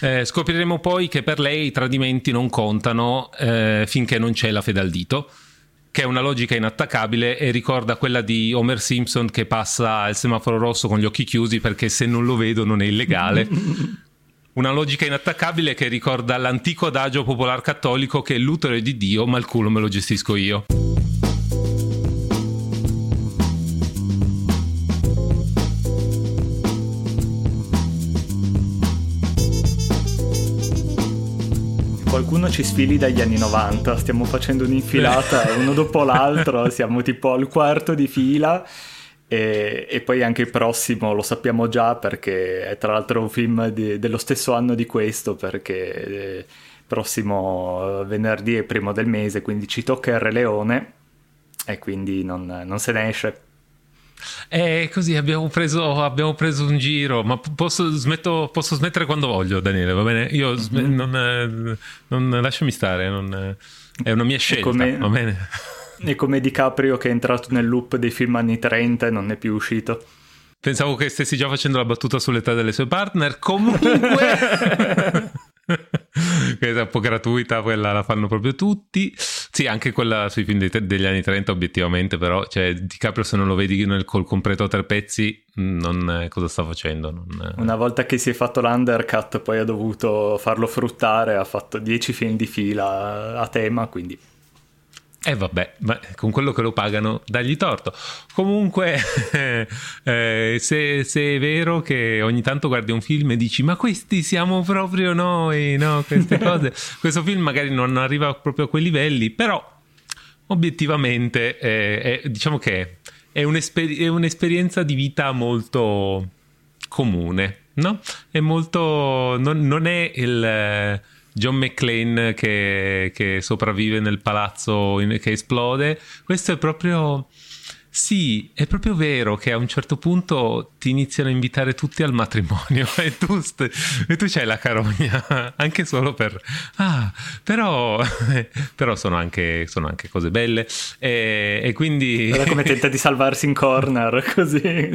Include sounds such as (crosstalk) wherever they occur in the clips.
Eh, scopriremo poi che per lei i tradimenti non contano eh, finché non c'è la fede al dito, che è una logica inattaccabile e ricorda quella di Homer Simpson che passa il semaforo rosso con gli occhi chiusi perché se non lo vedo non è illegale. (laughs) una logica inattaccabile che ricorda l'antico adagio popolar cattolico che l'utero è di Dio ma il culo me lo gestisco io. Qualcuno ci sfili dagli anni 90, stiamo facendo un'infilata uno dopo l'altro, (laughs) siamo tipo al quarto di fila e, e, poi anche il prossimo lo sappiamo già perché è tra l'altro un film di, dello stesso anno di questo perché eh, prossimo venerdì è primo del mese quindi ci tocca il Re Leone e quindi non, non se ne esce. E così abbiamo preso, abbiamo preso un giro, ma posso, smetto, posso, smettere quando voglio, Daniele, va bene? Io mm-hmm. non, non, lasciami stare, non, è una mia scelta, come, va bene? È come DiCaprio che è entrato nel loop dei film anni 30 e non è più uscito. Pensavo che stessi già facendo la battuta sull'età delle sue partner. Comunque... (laughs) che è un po' gratuita, quella la fanno proprio tutti. Sì, anche quella sui film degli anni 30, obiettivamente, però, cioè, DiCaprio se non lo vedi nel, col completo a tre pezzi, non, cosa sta facendo? Non... Una volta che si è fatto l'undercut, poi ha dovuto farlo fruttare, ha fatto dieci film di fila a tema, quindi e eh vabbè, ma con quello che lo pagano, dagli torto. Comunque, (laughs) eh, se, se, è vero che ogni tanto guardi un film e dici ma questi siamo proprio noi, no? Queste (laughs) cose. Questo film magari non arriva proprio a quei livelli, però obiettivamente eh, è, diciamo che è, un'esper- è un'esperienza di vita molto comune, no? È molto... non, non è il John McClane che, che sopravvive nel palazzo in, che esplode. Questo è proprio sì, è proprio vero che a un certo punto ti iniziano a invitare tutti al matrimonio (laughs) e tu, st- e tu c'hai la carogna (laughs) anche solo per... Ah, però, (laughs) però sono, anche, sono, anche, cose belle e, e quindi... Guarda come tenta di salvarsi in corner così.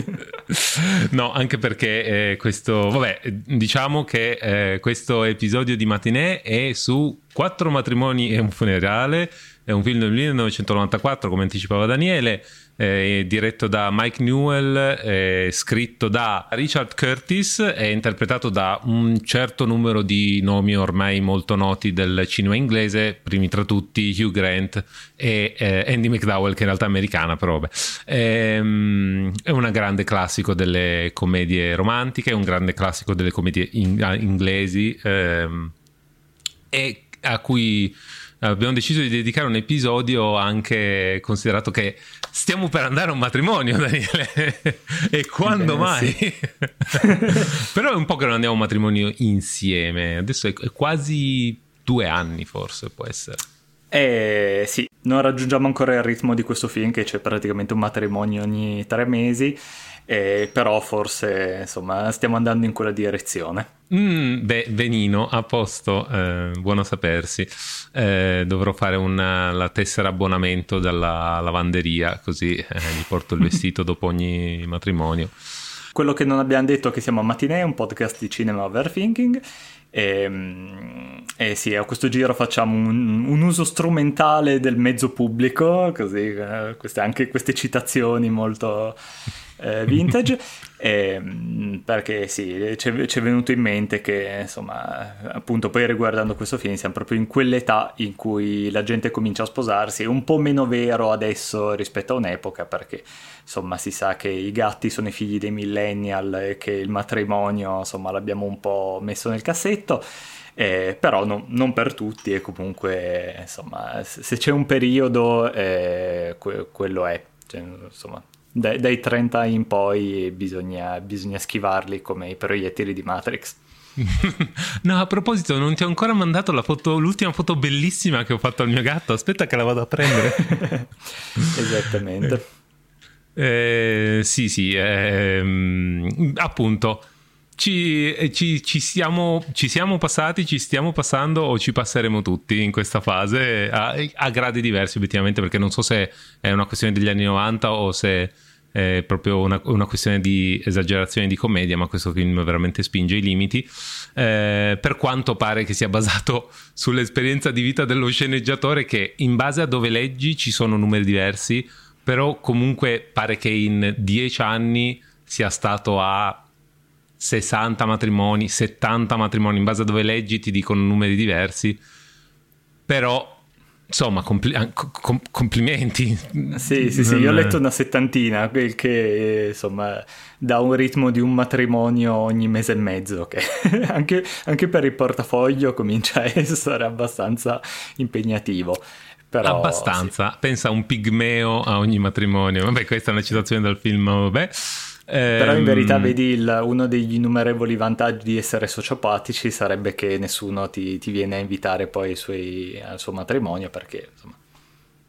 No, anche perché eh, questo... Vabbè, diciamo che eh, questo episodio di Matinee è su quattro matrimoni e un funerale. È un film del 1994, come anticipava Daniele eh, diretto da Mike Newell, eh, scritto da Richard Curtis e interpretato da un certo numero di nomi ormai molto noti del cinema inglese, primi tra tutti Hugh Grant e eh, Andy McDowell, che in realtà è americana, però vabbè. Ehm, è un grande classico delle commedie romantiche, un grande classico delle commedie in- inglesi ehm, e a cui abbiamo deciso di dedicare un episodio anche considerato che stiamo per andare a un matrimonio, Daniele. e quando Bene, mai? Sì. (laughs) Però è un po' che non andiamo a un matrimonio insieme. Adesso è, quasi due anni, forse può essere. Eh sì, non raggiungiamo ancora il ritmo di questo film che c'è praticamente un matrimonio ogni tre mesi eh, però forse insomma stiamo andando in quella direzione. Mm, beh, benino, a posto, eh, buono sapersi. Eh, dovrò fare una, la tessera abbonamento dalla lavanderia, così eh, gli porto il vestito (laughs) dopo ogni matrimonio. Quello che non abbiamo detto è che siamo a Matinee, un podcast di cinema overthinking. E, ehm, e sì, a questo giro facciamo un, un uso strumentale del mezzo pubblico, così eh, queste, anche queste citazioni molto eh, vintage, e, (laughs) ehm, perché sì, ci è venuto in mente che insomma, appunto poi riguardando questo film siamo proprio in quell'età in cui la gente comincia a sposarsi, è un po' meno vero adesso rispetto a un'epoca perché insomma si sa che i gatti sono i figli dei millennial e che il matrimonio insomma l'abbiamo un po' messo nel cassetto. Eh, però no, non per tutti e comunque insomma se c'è un periodo eh, que- quello è. Cioè, insomma dai, dai 30 in poi bisogna, bisogna schivarli come i proiettili di Matrix. (laughs) no, a proposito, non ti ho ancora mandato foto, l'ultima foto bellissima che ho fatto al mio gatto. Aspetta che la vado a prendere. (laughs) Esattamente. Eh, sì, sì, eh, appunto. Ci, eh, ci, ci, siamo, ci, siamo, passati, ci stiamo passando o ci passeremo tutti in questa fase a, a gradi diversi obiettivamente perché non so se è una questione degli anni 90 o se è proprio una, una, questione di esagerazione di commedia, ma questo film veramente spinge i limiti, eh, per quanto pare che sia basato sull'esperienza di vita dello sceneggiatore che in base a dove leggi ci sono numeri diversi, però comunque pare che in dieci anni sia stato a 60 matrimoni, 70 matrimoni, in base a dove leggi ti dicono numeri diversi, però insomma, compli- com- complimenti. Sì, sì, sì, io ho letto una settantina, quel che insomma dà un ritmo di un matrimonio ogni mese e mezzo, che (laughs) anche, anche, per il portafoglio comincia a essere abbastanza impegnativo. Però, abbastanza, sì. pensa a un pigmeo a ogni matrimonio. Vabbè, questa è una citazione dal film, vabbè. Però in verità ehm, vedi il, uno degli innumerevoli vantaggi di essere sociopatici sarebbe che nessuno ti, ti viene a invitare poi suoi, al suo matrimonio perché insomma,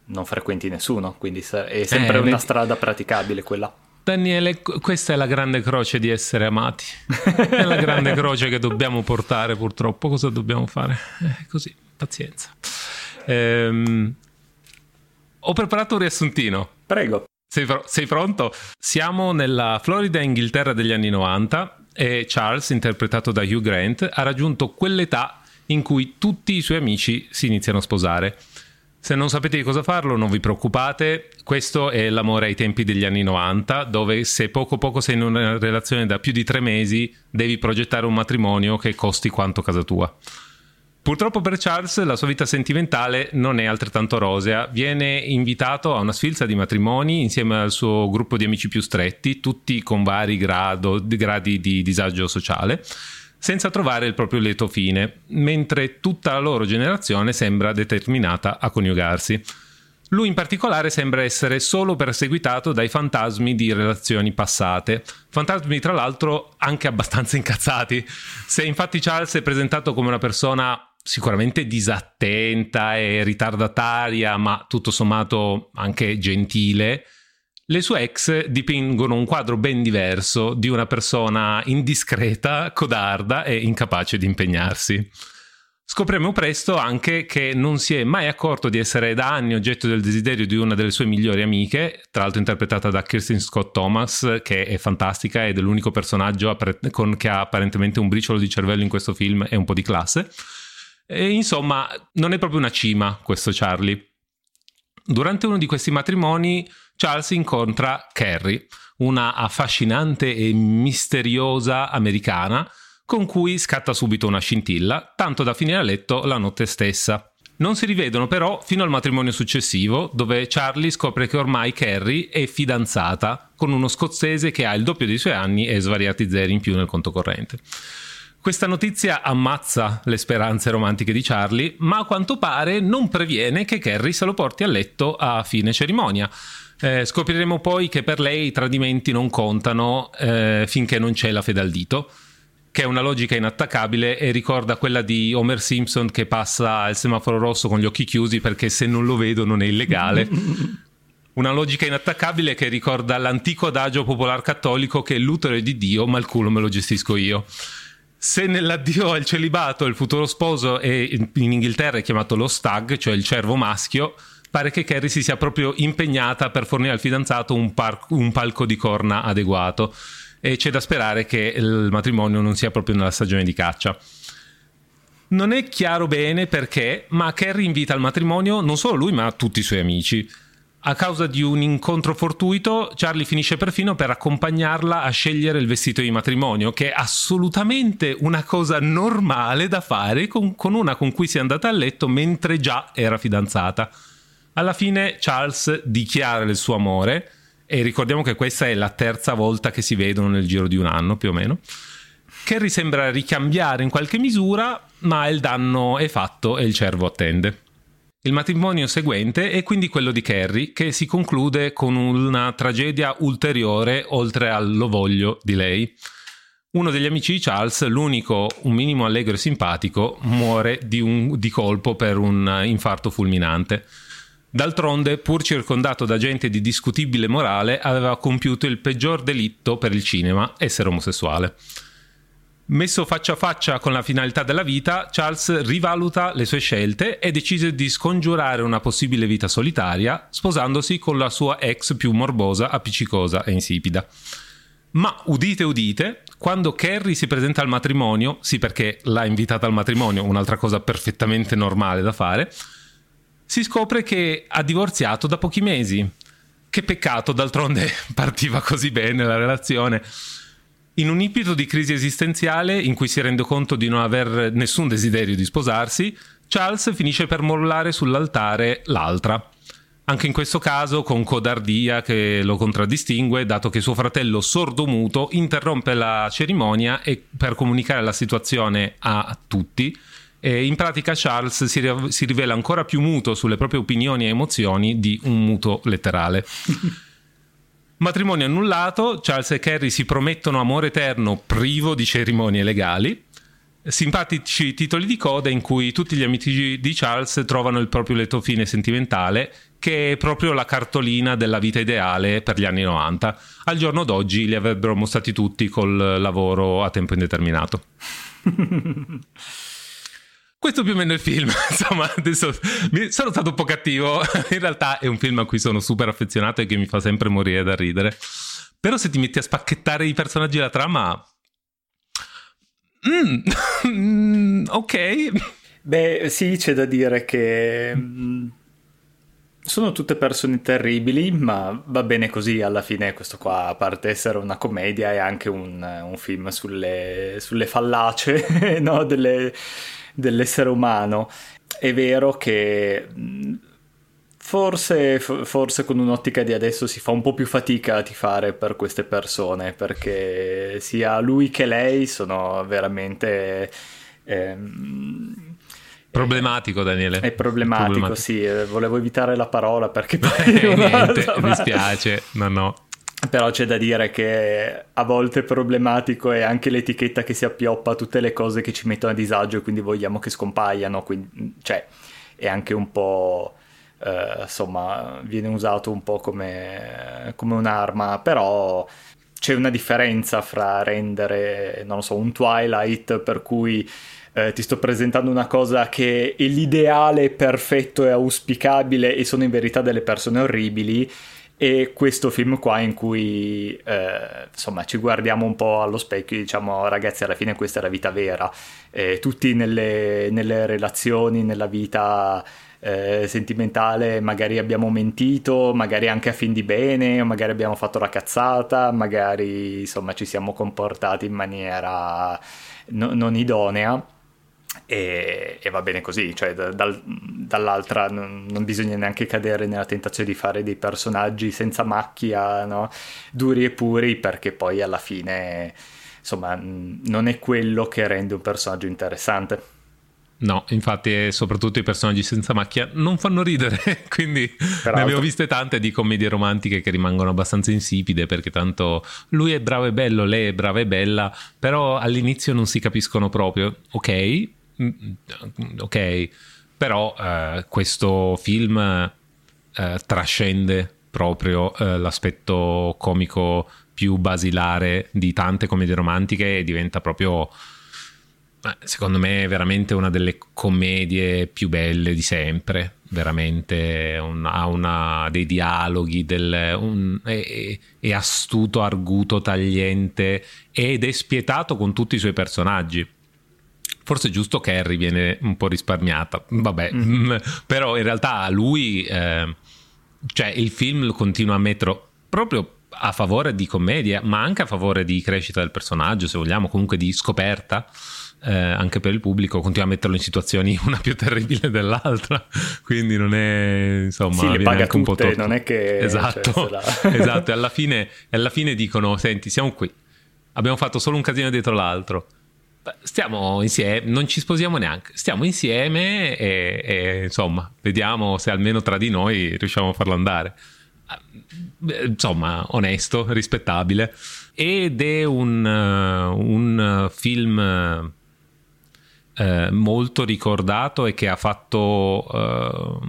non frequenti nessuno, quindi è sempre eh, una strada praticabile quella. Daniele, questa è la grande croce di essere amati. È la grande (laughs) croce che dobbiamo portare purtroppo. Cosa dobbiamo fare? Eh, così, pazienza. Ehm, ho preparato un riassuntino. Prego. Sei, sei, pronto? Siamo nella Florida Inghilterra degli anni 90 e Charles, interpretato da Hugh Grant, ha raggiunto quell'età in cui tutti i suoi amici si iniziano a sposare. Se non sapete di cosa farlo, non vi preoccupate, questo è l'amore ai tempi degli anni 90, dove se poco poco sei in una relazione da più di tre mesi, devi progettare un matrimonio che costi quanto casa tua. Purtroppo per Charles la sua vita sentimentale non è altrettanto rosea. Viene invitato a una sfilza di matrimoni insieme al suo gruppo di amici più stretti, tutti con vari grado, gradi di disagio sociale, senza trovare il proprio lieto fine, mentre tutta la loro generazione sembra determinata a coniugarsi. Lui in particolare sembra essere solo perseguitato dai fantasmi di relazioni passate, fantasmi tra l'altro anche abbastanza incazzati. Se infatti Charles è presentato come una persona sicuramente disattenta e ritardataria, ma tutto sommato anche gentile, le sue ex dipingono un quadro ben diverso di una persona indiscreta, codarda e incapace di impegnarsi. Scopriremo presto anche che non si è mai accorto di essere da anni oggetto del desiderio di una delle sue migliori amiche, tra l'altro interpretata da Kirsten Scott Thomas, che è fantastica ed è l'unico personaggio che ha apparentemente un briciolo di cervello in questo film e un po' di classe. E insomma, non è proprio una cima questo Charlie. Durante uno di questi matrimoni, Charles incontra Carrie, una affascinante e misteriosa americana con cui scatta subito una scintilla, tanto da finire a letto la notte stessa. Non si rivedono però fino al matrimonio successivo, dove Charlie scopre che ormai Carrie è fidanzata con uno scozzese che ha il doppio dei suoi anni e svariati zeri in più nel conto corrente. Questa notizia ammazza le speranze romantiche di Charlie, ma a quanto pare non previene che Carrie se lo porti a letto a fine cerimonia. Eh, scopriremo poi che per lei i tradimenti non contano eh, finché non c'è la fede al dito, che è una logica inattaccabile e ricorda quella di Homer Simpson che passa il semaforo rosso con gli occhi chiusi perché se non lo vedo non è illegale. (laughs) Una logica inattaccabile che ricorda l'antico adagio popolar cattolico che l'utero è di Dio ma il culo me lo gestisco io se nell'addio al celibato il futuro sposo è in Inghilterra è chiamato lo stag, cioè il cervo maschio, pare che Carrie si sia proprio impegnata per fornire al fidanzato un, par- un palco di corna adeguato e c'è da sperare che il matrimonio non sia proprio nella stagione di caccia. Non è chiaro bene perché, ma Carrie invita al matrimonio non solo lui, ma tutti i suoi amici. A causa di un incontro fortuito, Charlie finisce perfino per accompagnarla a scegliere il vestito di matrimonio, che è assolutamente una cosa normale da fare con, con una con cui si è andata a letto mentre già era fidanzata. Alla fine Charles dichiara il suo amore, e ricordiamo che questa è la terza volta che si vedono nel giro di un anno più o meno. Carrie sembra ricambiare in qualche misura, ma il danno è fatto e il cervo attende. Il matrimonio seguente è quindi quello di Carrie, che si conclude con una tragedia ulteriore oltre all'ovoglio di lei. Uno degli amici di Charles, l'unico un minimo allegro e simpatico, muore di, un, di colpo per un infarto fulminante. D'altronde, pur circondato da gente di discutibile morale, aveva compiuto il peggior delitto per il cinema, essere omosessuale. Messo faccia a faccia con la finalità della vita, Charles rivaluta le sue scelte e decide di scongiurare una possibile vita solitaria, sposandosi con la sua ex più morbosa, appiccicosa e insipida. Ma udite udite, quando Carrie si presenta al matrimonio, sì perché l'ha invitata al matrimonio, un'altra cosa perfettamente normale da fare, si scopre che ha divorziato da pochi mesi. Che peccato, d'altronde (laughs) partiva così bene la relazione. In un impeto di crisi esistenziale in cui si rende conto di non aver nessun desiderio di sposarsi, Charles finisce per mollare sull'altare l'altra. Anche in questo caso con codardia che lo contraddistingue, dato che suo fratello sordomuto interrompe la cerimonia per comunicare la situazione a tutti. E in pratica Charles si, si rivela ancora più muto sulle proprie opinioni e emozioni di un muto letterale. Matrimonio annullato, Charles e Carrie si promettono amore eterno privo di cerimonie legali. Simpatici titoli di coda in cui tutti gli amici di Charles trovano il proprio lieto fine sentimentale, che è proprio la cartolina della vita ideale per gli anni 90. Al giorno d'oggi li avrebbero mostrati tutti col lavoro a tempo indeterminato. (laughs) Questo più o meno è il film. (laughs) Insomma, adesso sono stato un po' cattivo. (laughs) In realtà è un film a cui sono super affezionato e che mi fa sempre morire da ridere. Però se ti metti a spacchettare i personaggi della trama... (laughs) Mm, ok. Beh, sì, c'è da dire che... Mm, sono tutte persone terribili, ma va bene così alla fine. Questo qua, a parte essere una commedia, è anche un, un film sulle, sulle fallacie (laughs) no? delle, dell'essere umano. È vero che forse, forse con un'ottica di adesso si fa un po' più fatica a tifare per queste persone perché sia lui che lei sono veramente... Ehm, Problematico, Daniele. È problematico, problematico. sì. Volevo evitare la parola perché poi. (laughs) Eh, niente, mi spiace. No, no. Però c'è da dire che a volte problematico è anche l'etichetta che si appioppa a tutte le cose che ci mettono a disagio e quindi vogliamo che scompaiano. Quindi, cioè, è anche un po'. Eh, insomma, viene usato un po' come, come un'arma, però c'è una differenza fra rendere, non lo so, un Twilight per cui eh, ti sto presentando una cosa che è l'ideale perfetto e auspicabile e sono in verità delle persone orribili e questo film qua in cui eh, insomma ci guardiamo un po' allo specchio e diciamo ragazzi alla fine questa è la vita vera eh, tutti nelle, nelle, relazioni nella vita eh, sentimentale magari abbiamo mentito magari anche a fin di bene magari abbiamo fatto la cazzata magari insomma ci siamo comportati in maniera no, non idonea e, e, va bene così, cioè dal, dall'altra non, non, bisogna neanche cadere nella tentazione di fare dei personaggi senza macchia, no? duri e puri, perché poi alla fine insomma non è quello che rende un personaggio interessante. No, infatti, soprattutto i personaggi senza macchia non fanno ridere, (laughs) quindi Peraltro. ne abbiamo viste tante di commedie romantiche che rimangono abbastanza insipide perché tanto lui è bravo e bello, lei è brava e bella, però all'inizio non si capiscono proprio. Ok, ok, però eh, questo film eh, trascende proprio eh, l'aspetto comico più basilare di tante commedie romantiche e diventa proprio secondo me veramente una delle commedie più belle di sempre. Veramente un, ha una, dei dialoghi del, un, è, è, astuto, arguto, tagliente ed è spietato con tutti i suoi personaggi Forse è giusto che Harry viene un po' risparmiata, vabbè, mm. però in realtà lui, eh, cioè il film continua a mettere proprio a favore di commedia, ma anche a favore di crescita del personaggio, se vogliamo, comunque di scoperta. Eh, anche per il pubblico, continua a metterlo in situazioni (laughs) una più terribile dell'altra, quindi non è insomma, sì, le paga tutte, non è che esatto, cioè, la... (laughs) esatto, e alla fine, alla fine dicono: Senti, siamo qui, abbiamo fatto solo un casino dietro l'altro stiamo insieme, non ci sposiamo neanche, stiamo insieme e, e, insomma, vediamo se almeno tra di noi riusciamo a farlo andare. Eh, insomma, onesto, rispettabile. Ed è un, uh, un film uh, molto ricordato e che ha fatto, uh,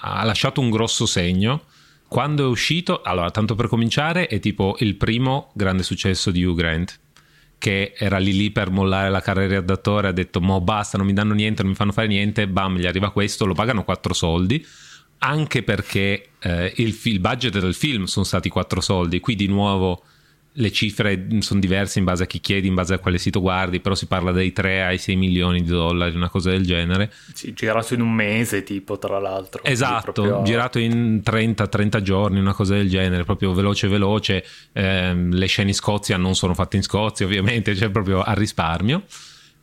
ha lasciato un grosso segno. Quando è uscito, allora, tanto per cominciare, è tipo il primo grande successo di Hugh Grant che era lì lì per mollare la carriera d'attore, ha detto mo basta, non mi danno niente, non mi fanno fare niente, bam, gli arriva questo, lo pagano quattro soldi, anche perché eh, il, il budget del film sono stati quattro soldi, qui di nuovo le cifre sono diverse in base a chi chiedi, in base a quale sito guardi, però si parla dai 3 ai 6 milioni di dollari, una cosa del genere. Sì, girato in un mese, tipo, tra l'altro. Esatto, proprio... girato in 30-30 giorni, una cosa del genere, proprio veloce veloce. Eh, le scene in Scozia non sono fatte in Scozia, ovviamente, cioè proprio a risparmio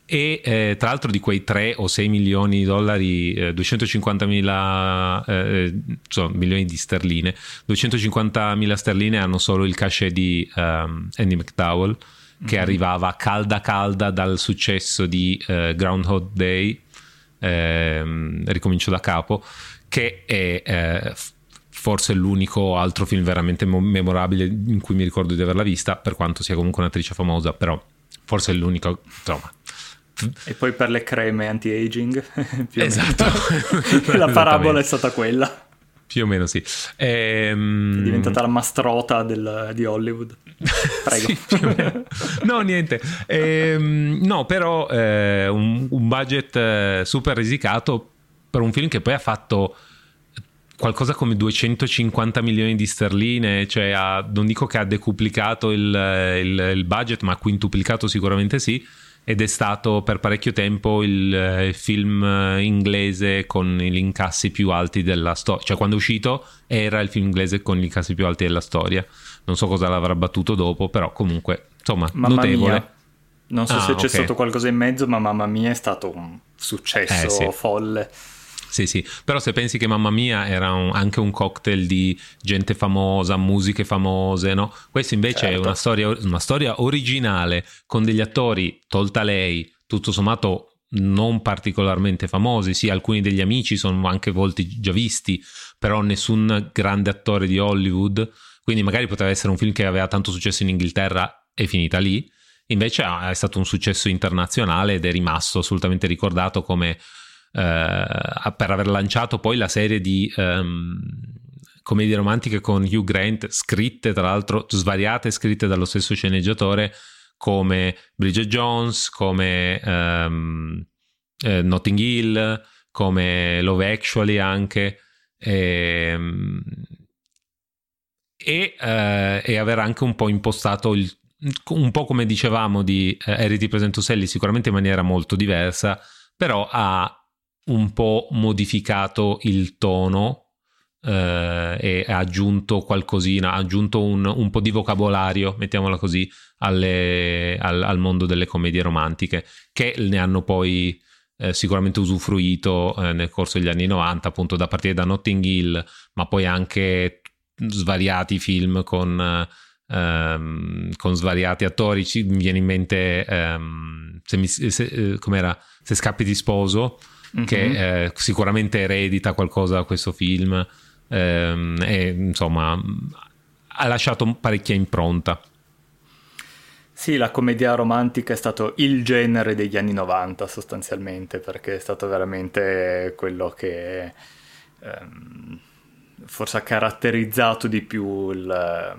e eh, tra l'altro di quei 3 o 6 milioni di dollari, eh, 250 mila eh, insomma, milioni di sterline, 250 mila sterline hanno solo il cachet di um, Andy McDowell che mm-hmm. arrivava calda calda dal successo di uh, Groundhog Day, ehm, ricomincio da capo, che è eh, forse l'unico altro film veramente memorabile in cui mi ricordo di averla vista, per quanto sia comunque un'attrice famosa, però forse è l'unico, insomma, e poi per le creme anti-aging. (laughs) esatto. (laughs) la parabola è stata quella. Più o meno sì. Ehm... È diventata la mastrota del, di Hollywood. (laughs) Prego. sì, no, niente. Ehm, no, però eh, un, un, budget eh, super risicato per un film che poi ha fatto qualcosa come 250 milioni di sterline, cioè ha, non dico che ha decuplicato il, il, il budget, ma ha quintuplicato sicuramente sì ed è stato per parecchio tempo il eh, film eh, inglese con gli incassi più alti della storia. Cioè, quando è uscito era il film inglese con gli incassi più alti della storia. Non so cosa l'avrà battuto dopo, però comunque, insomma, Mamma notevole. Mia. Non so ah, se c'è okay. stato qualcosa in mezzo, ma mamma mia è stato un successo eh, sì. folle. Sì, sì, però se pensi che Mamma Mia era un, anche un cocktail di gente famosa, musiche famose, no? Questo invece certo. è una storia, una storia originale con degli attori, tolta lei, tutto sommato non particolarmente famosi, sì, alcuni degli amici sono anche volti già visti, però nessun grande attore di Hollywood, quindi magari poteva essere un film che aveva tanto successo in Inghilterra e finita lì, invece è stato un successo internazionale ed è rimasto assolutamente ricordato come per aver lanciato poi la serie di um, commedie romantiche con Hugh Grant, scritte tra l'altro svariate, scritte dallo stesso sceneggiatore come Bridget Jones, come um, eh, Notting Hill, come Love Actually anche. E, ehm, e, eh, e, aver anche un po' impostato il, un po' come dicevamo di eh, Harry ti presento Sally sicuramente in maniera molto diversa però ha un po' modificato il tono eh, e ha aggiunto qualcosina, ha aggiunto un, un po' di vocabolario, mettiamola così, alle, al, al, mondo delle commedie romantiche, che ne hanno poi eh, sicuramente usufruito eh, nel corso degli anni 90, appunto da partire da Notting Hill, ma poi anche svariati film con... Um, con svariati attori, ci viene in mente um, se, mi, se, eh, se scappi di sposo, mm-hmm. che eh, sicuramente eredita qualcosa da questo film ehm, e insomma ha lasciato parecchia impronta. Sì, la commedia romantica è stato il genere degli anni 90 sostanzialmente, perché è stato veramente quello che ehm, forse ha caratterizzato di più il,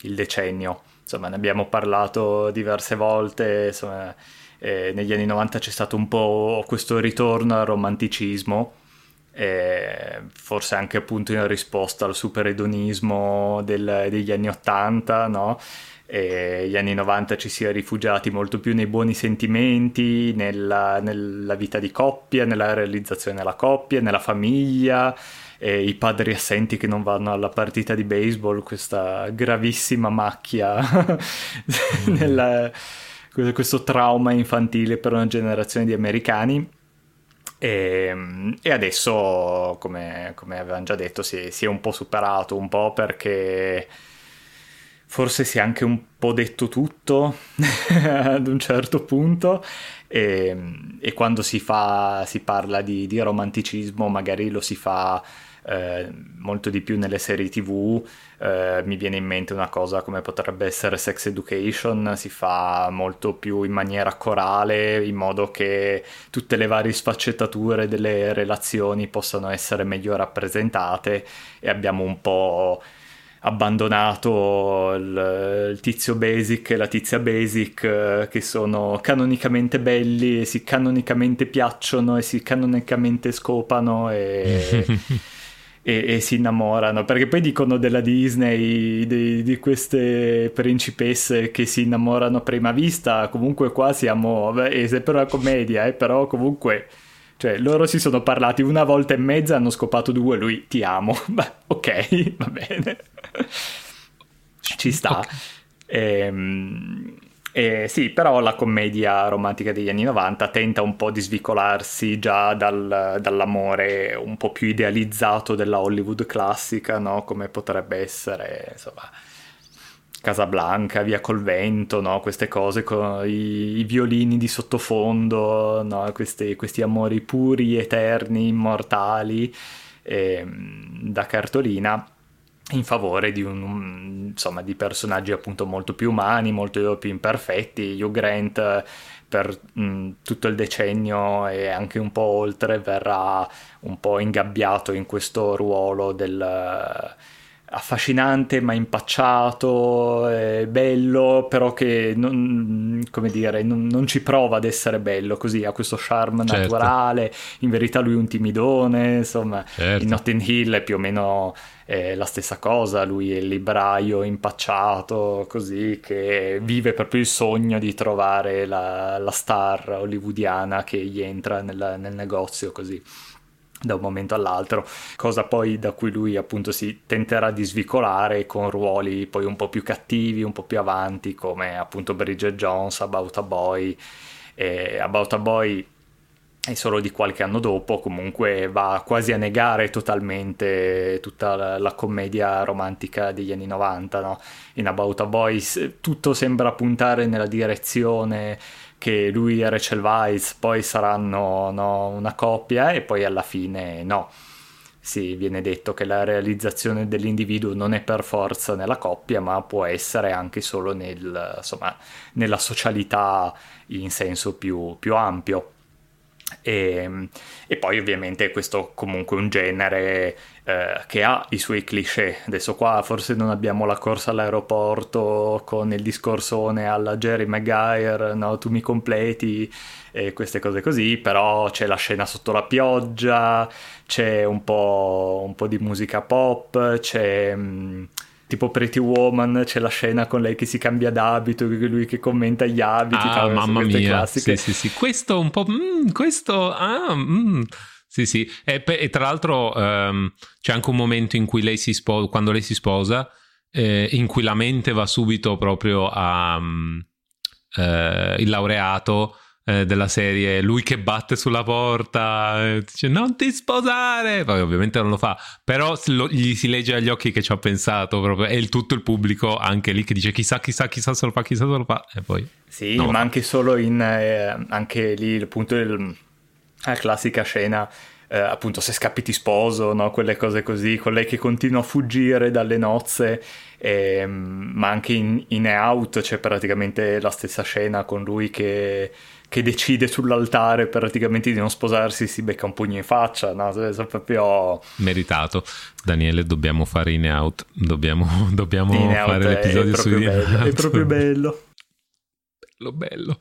il, decennio. Insomma, ne abbiamo parlato diverse volte, insomma, eh, negli anni 90 c'è stato un po' questo ritorno al romanticismo, eh, forse anche appunto in risposta al superedonismo del, degli anni 80, no? E gli anni 90 ci si è rifugiati molto più nei buoni sentimenti, nella, nella vita di coppia, nella realizzazione della coppia, nella famiglia, i padri assenti che non vanno alla partita di baseball, questa gravissima macchia (laughs) nella questo trauma infantile per una generazione di americani. E, e adesso, come, come avevamo già detto, si, si, è un po' superato, un po' perché forse si è anche un po' detto tutto (laughs) ad un certo punto e, e quando si, fa, si parla di, di romanticismo magari lo si fa eh, molto di più nelle serie tv. Eh, mi viene in mente una cosa come potrebbe essere Sex Education, si fa molto più in maniera corale, in modo che tutte le varie sfaccettature delle relazioni possano essere meglio rappresentate e abbiamo un po' abbandonato il, il, tizio basic e la tizia basic eh, che sono canonicamente belli e si canonicamente piacciono e si canonicamente scopano e, (laughs) e, e si innamorano perché poi dicono della Disney di, di, queste principesse che si innamorano a prima vista comunque qua siamo vabbè, è sempre una commedia eh, però comunque cioè, loro si sono parlati una volta e mezza, hanno scopato due, lui ti amo. (laughs) Beh, ok, va bene. Ci sta. Okay. Ehm, eh, sì, però la commedia romantica degli anni 90 tenta un po' di svicolarsi già dal, dall'amore un po' più idealizzato della Hollywood classica, no? Come potrebbe essere, insomma, Casablanca, Via col vento, no? queste cose con i, i violini di sottofondo, no? questi, questi, amori puri, eterni, immortali, eh, da cartolina in favore di, un, insomma, di personaggi appunto molto più umani, molto più imperfetti. Hugh Grant per mh, tutto il decennio e anche un po' oltre verrà un po' ingabbiato in questo ruolo del affascinante ma impacciato, eh, bello, però che non, come dire, non, non, ci prova ad essere bello, così ha questo charme certo. naturale, in verità lui è un timidone, insomma, certo. in Notting Hill è più o meno eh, la stessa cosa, lui è il libraio impacciato, così, che vive proprio il sogno di trovare la, la star hollywoodiana che gli entra nel, nel negozio, così da un momento all'altro, cosa poi da cui lui appunto si tenterà di svicolare con ruoli poi un po' più cattivi, un po' più avanti, come appunto Bridget Jones, About a Boy. E About a Boy è solo di qualche anno dopo, comunque va quasi a negare totalmente tutta la, la commedia romantica degli anni 90, no? In About a Boy tutto sembra puntare nella direzione che lui e Rachel Weisz poi saranno no, una coppia e poi alla fine no. Sì, viene detto che la realizzazione dell'individuo non è per forza nella coppia, ma può essere anche solo nel, insomma, nella socialità in senso più, più ampio. E, e, poi ovviamente questo comunque un genere eh, che ha i suoi cliché. Adesso qua forse non abbiamo la corsa all'aeroporto con il discorsone alla Jerry Maguire, no, tu mi completi e queste cose così, però c'è la scena sotto la pioggia, c'è un po', un po di musica pop, c'è... Mh, mm, tipo Pretty Woman c'è la scena con lei che si cambia d'abito, lui che commenta gli abiti. Ah, mamma mia, classiche. sì, sì, sì. Questo un po'... Mm, questo... Ah, mm. Sì, sì. E, e tra l'altro um, c'è anche un momento in cui lei si sposa, quando lei si sposa, eh, in cui la mente va subito proprio a... Um, eh, il laureato eh, della serie, lui che batte sulla porta, eh, dice non ti sposare, poi ovviamente non lo fa, però lo, gli si legge agli occhi che ci ha pensato proprio, e il, tutto il pubblico anche lì che dice chissà, chissà, chissà se lo fa, chissà se lo fa, e poi... Sì, ma anche solo in, eh, anche lì il punto del, la classica scena eh, appunto se scappi ti sposo, no? quelle cose così, con lei che continua a fuggire dalle nozze, ehm, ma anche in, in Out c'è praticamente la stessa scena con lui che che decide sull'altare praticamente di non sposarsi si becca un pugno in faccia, no? È proprio... Meritato. Daniele, dobbiamo fare in out, dobbiamo, (laughs) dobbiamo in fare l'episodio su in out. È proprio bello. bello, bello.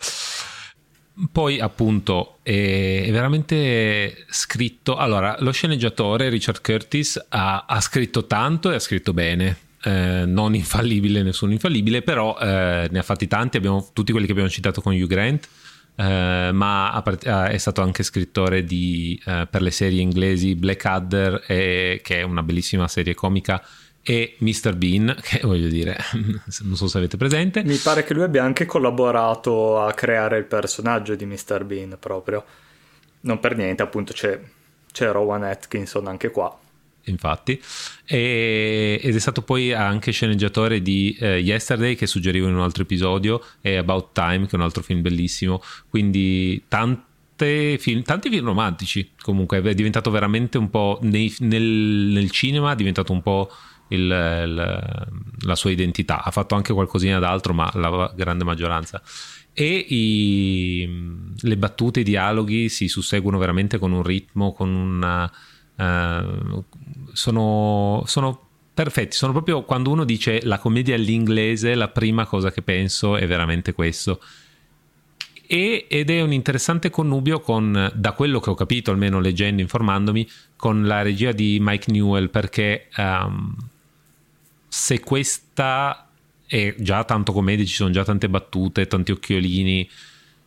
Poi appunto è, veramente scritto, allora lo sceneggiatore Richard Curtis ha, ha scritto tanto e ha scritto bene, eh, non infallibile, nessuno infallibile, però eh, ne ha fatti tanti, abbiamo tutti quelli che abbiamo citato con Hugh Grant, Uh, ma è stato anche scrittore di, uh, per le serie inglesi Blackadder, e, che è una bellissima serie comica, e Mr. Bean, (laughs) che voglio dire, (laughs) non so se avete presente. Mi pare che lui abbia anche collaborato a creare il personaggio di Mr. Bean proprio. Non per niente, appunto, c'è, c'è Rowan Atkinson anche qua infatti, e, ed è stato poi anche sceneggiatore di eh, Yesterday che suggerivo in un altro episodio e About Time che è un altro film bellissimo, quindi film, tanti film romantici comunque, è diventato veramente un po' nei, nel, nel, cinema, è diventato un po' il, il, la sua identità, ha fatto anche qualcosina d'altro ma la grande maggioranza. E i, le battute, i dialoghi si susseguono veramente con un ritmo, con una Uh, sono, sono, perfetti, sono proprio quando uno dice la commedia all'inglese, la prima cosa che penso è veramente questo. E, ed è un interessante connubio con, da quello che ho capito, almeno leggendo, informandomi, con la regia di Mike Newell, perché um, se questa è già tanto commedia, ci sono già tante battute, tanti occhiolini,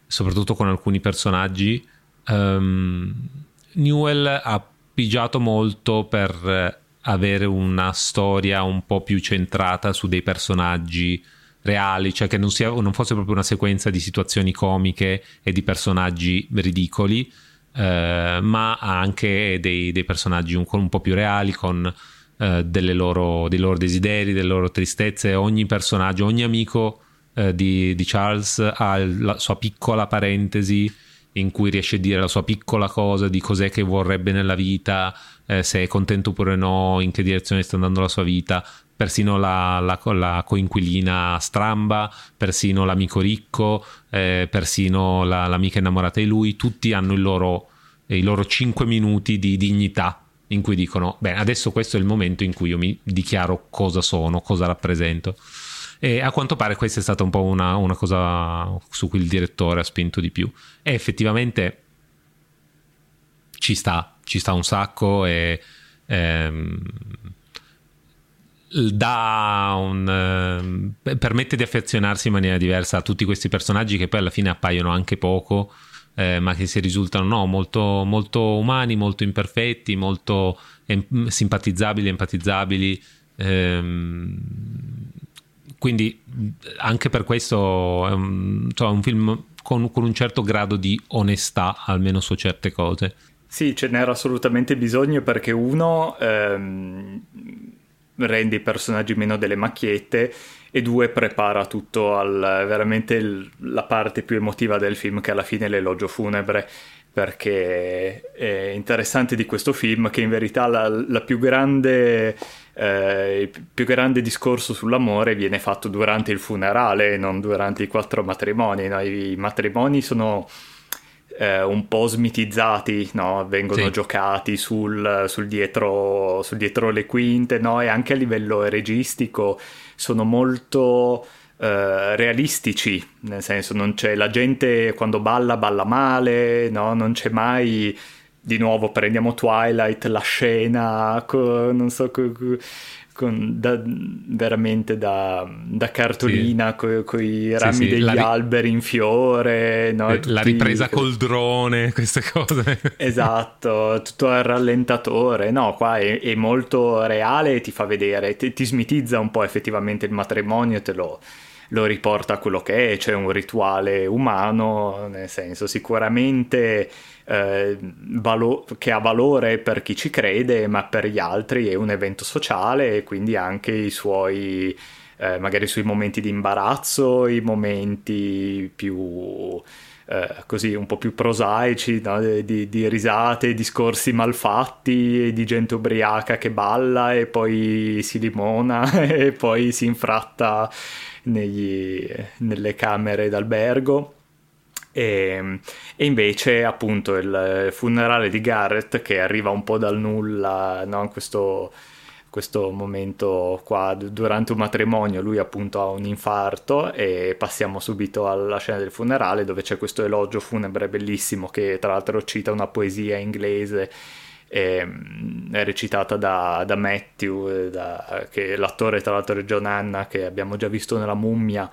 soprattutto con alcuni personaggi, um, Newell ha pigiato molto per avere una storia un po' più centrata su dei personaggi reali, cioè che non, sia, non fosse proprio una sequenza di situazioni comiche e di personaggi ridicoli, eh, ma anche dei, dei personaggi un, un, po' più reali con eh, loro, dei loro desideri, delle loro tristezze. Ogni personaggio, ogni amico eh, di, di, Charles ha la sua piccola parentesi in cui riesce a dire la sua piccola cosa di cos'è che vorrebbe nella vita, eh, se è contento oppure no, in che direzione sta andando la sua vita. Persino la, la, la coinquilina stramba, persino l'amico ricco, eh, persino la, l'amica innamorata di lui, tutti hanno il loro, i loro 5 minuti di dignità in cui dicono: Beh, adesso questo è il momento in cui io mi dichiaro cosa sono, cosa rappresento. E a quanto pare questa è stata un po' una, una cosa su cui il direttore ha spinto di più. E effettivamente ci sta, ci sta un sacco e ehm, un, eh, permette di affezionarsi in maniera diversa a tutti questi personaggi che poi alla fine appaiono anche poco, eh, ma che si risultano no, molto, molto umani, molto imperfetti, molto em- simpatizzabili, empatizzabili. Ehm, quindi anche per questo è un, insomma, un film con, con, un certo grado di onestà, almeno su certe cose. Sì, ce n'era assolutamente bisogno perché uno ehm, rende i personaggi meno delle macchiette e due prepara tutto al veramente il, la parte più emotiva del film che alla fine è l'elogio funebre perché è interessante di questo film che in verità la, la più grande eh, il più grande discorso sull'amore viene fatto durante il funerale, non durante i quattro matrimoni. No? I matrimoni sono eh, un po' smitizzati, no? vengono sì. giocati sul, sul, dietro, sul, dietro, le quinte no? e anche a livello registico sono molto... Uh, realistici, nel senso non c'è la gente quando balla balla male, no? non c'è mai di nuovo prendiamo Twilight, la scena, con, non so, con, con, da, veramente da, da cartolina sì. con i rami sì, sì. degli ri- alberi in fiore. No? Tutti... La ripresa col drone, (laughs) queste cose. Esatto, tutto al rallentatore. No, qua è, è molto reale e ti fa vedere, ti, ti, smitizza un po' effettivamente il matrimonio, te lo, lo riporta a quello che è, cioè un rituale umano, nel senso sicuramente eh, valo- che ha valore per chi ci crede, ma per gli altri è un evento sociale e quindi anche i suoi, eh, magari sui momenti di imbarazzo, i momenti più... Eh, così un po' più prosaici, no? di, di, risate, discorsi malfatti, di gente ubriaca che balla e poi si limona (laughs) e poi si infratta negli, nelle camere d'albergo. E, e, invece appunto il funerale di Garrett che arriva un po' dal nulla, no? questo, questo momento qua durante un matrimonio lui appunto ha un infarto e passiamo subito alla scena del funerale dove c'è questo elogio funebre bellissimo che tra l'altro cita una poesia inglese è recitata da, da Matthew da, che è l'attore tra l'altro è John Hanna che abbiamo già visto nella mummia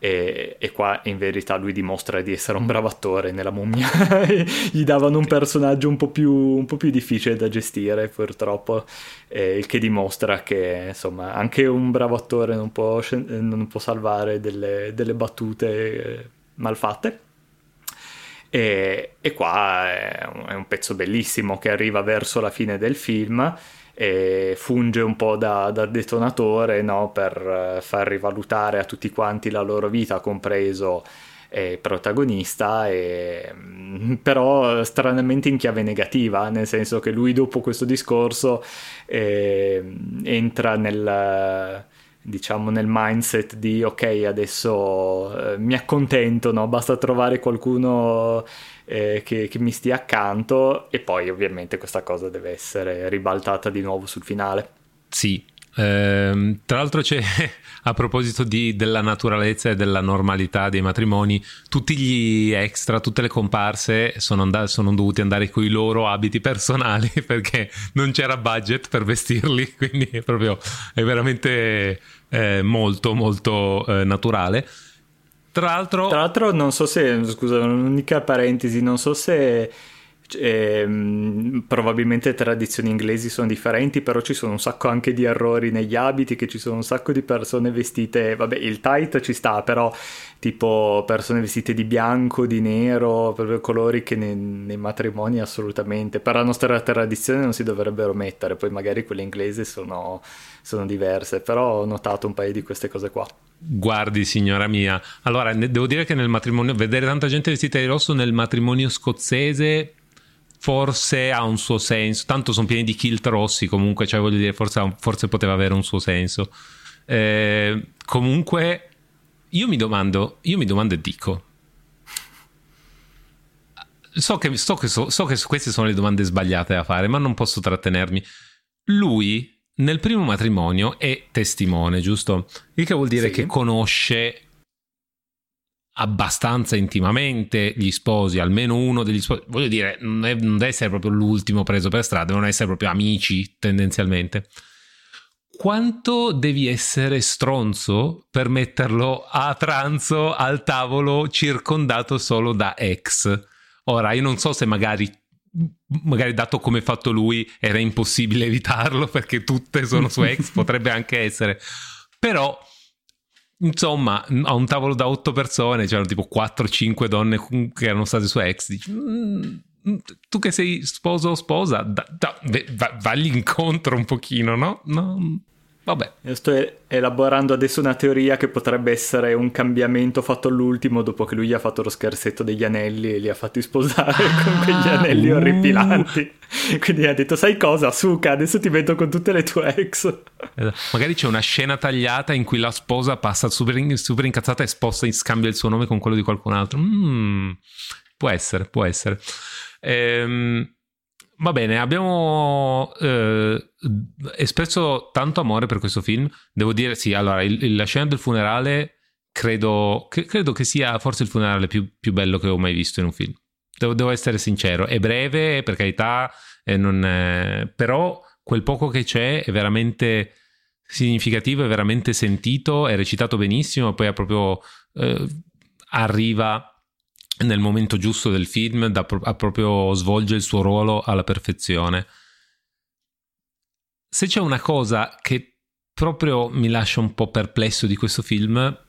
e, e, qua in verità lui dimostra di essere un bravo attore. Nella mummia (laughs) gli davano un personaggio un po' più, un po più difficile da gestire purtroppo. Eh, il che dimostra che insomma anche un bravo attore non può, non può salvare delle, delle battute eh, malfatte e, e qua è un, è un pezzo bellissimo che arriva verso la fine del film e funge un po' da, da detonatore no? per eh, far rivalutare a tutti quanti la loro vita, compreso il protagonista, e, mm, (laughs) però stranamente in chiave negativa, nel senso che lui dopo questo discorso eh, entra nel diciamo nel mindset di ok adesso eh, mi accontento no? basta trovare qualcuno eh, che, che, mi stia accanto e poi ovviamente questa cosa deve essere ribaltata di nuovo sul finale sì Eh, tra l'altro c'è, (laughs) a proposito di, della naturalezza e della normalità dei matrimoni, tutti gli extra, tutte le comparse sono, and- sono dovuti andare con i loro abiti personali (laughs) perché non c'era budget per vestirli, (laughs) quindi è proprio, è veramente eh, molto molto eh, naturale. Tra l'altro... Tra l'altro non so se, scusa, un'unica parentesi, non so se eh, probabilmente le tradizioni inglesi sono differenti, però ci sono un sacco anche di errori negli abiti, che ci sono un sacco di persone vestite, vabbè il tight ci sta, però tipo persone vestite di bianco, di nero, proprio colori che nei, nei matrimoni assolutamente, per la nostra tradizione non si dovrebbero mettere, poi magari quelle inglesi sono, sono diverse, però ho notato un paio di queste cose qua. Guardi, signora mia, allora devo dire che nel matrimonio, vedere tanta gente vestita di rosso nel matrimonio scozzese forse ha un suo senso. Tanto sono pieni di kilt rossi, comunque, cioè voglio dire, forse, forse poteva avere un suo senso. Eh, comunque, io mi domando, io mi domando e dico. So che, so, che, so, so che queste sono le domande sbagliate da fare, ma non posso trattenermi. Lui nel primo matrimonio è testimone, giusto? Il che vuol dire sì. che conosce abbastanza intimamente gli sposi, almeno uno degli sposi, voglio dire, non, è, non deve essere proprio l'ultimo preso per strada, devono essere proprio amici tendenzialmente. Quanto devi essere stronzo per metterlo a tranzo al tavolo circondato solo da ex? Ora, io non so se magari magari dato come fatto lui era impossibile evitarlo perché tutte sono su ex, (laughs) potrebbe anche essere. Però Insomma, a un tavolo da otto persone c'erano tipo 4-5 donne che erano state su ex. Dici, mm, tu che sei sposo o sposa, da, da, va, vagli incontro un pochino, no? no? Vabbè. Io sto elaborando adesso una teoria che potrebbe essere un cambiamento fatto all'ultimo dopo che lui gli ha fatto lo scherzetto degli anelli e li ha fatti sposare ah, (laughs) con quegli anelli uh. orripilanti. (laughs) Quindi ha detto, sai cosa, Suka, adesso ti metto con tutte le tue ex. Esatto. Magari c'è una scena tagliata in cui la sposa passa super, super incazzata e sposta in scambio il suo nome con quello di qualcun altro. Mm, può essere, può essere. Ehm... Va bene, abbiamo eh, espresso tanto amore per questo film. Devo dire, sì, allora, il, la scena del funerale credo, che, credo che sia forse il funerale più, più, bello che ho mai visto in un film. Devo, devo essere sincero, è breve, per carità, è, però quel poco che c'è è veramente significativo, è veramente sentito, è recitato benissimo, poi proprio eh, arriva nel momento giusto del film, da, a proprio svolge il suo ruolo alla perfezione. Se c'è una cosa che proprio mi lascia un po' perplesso di questo film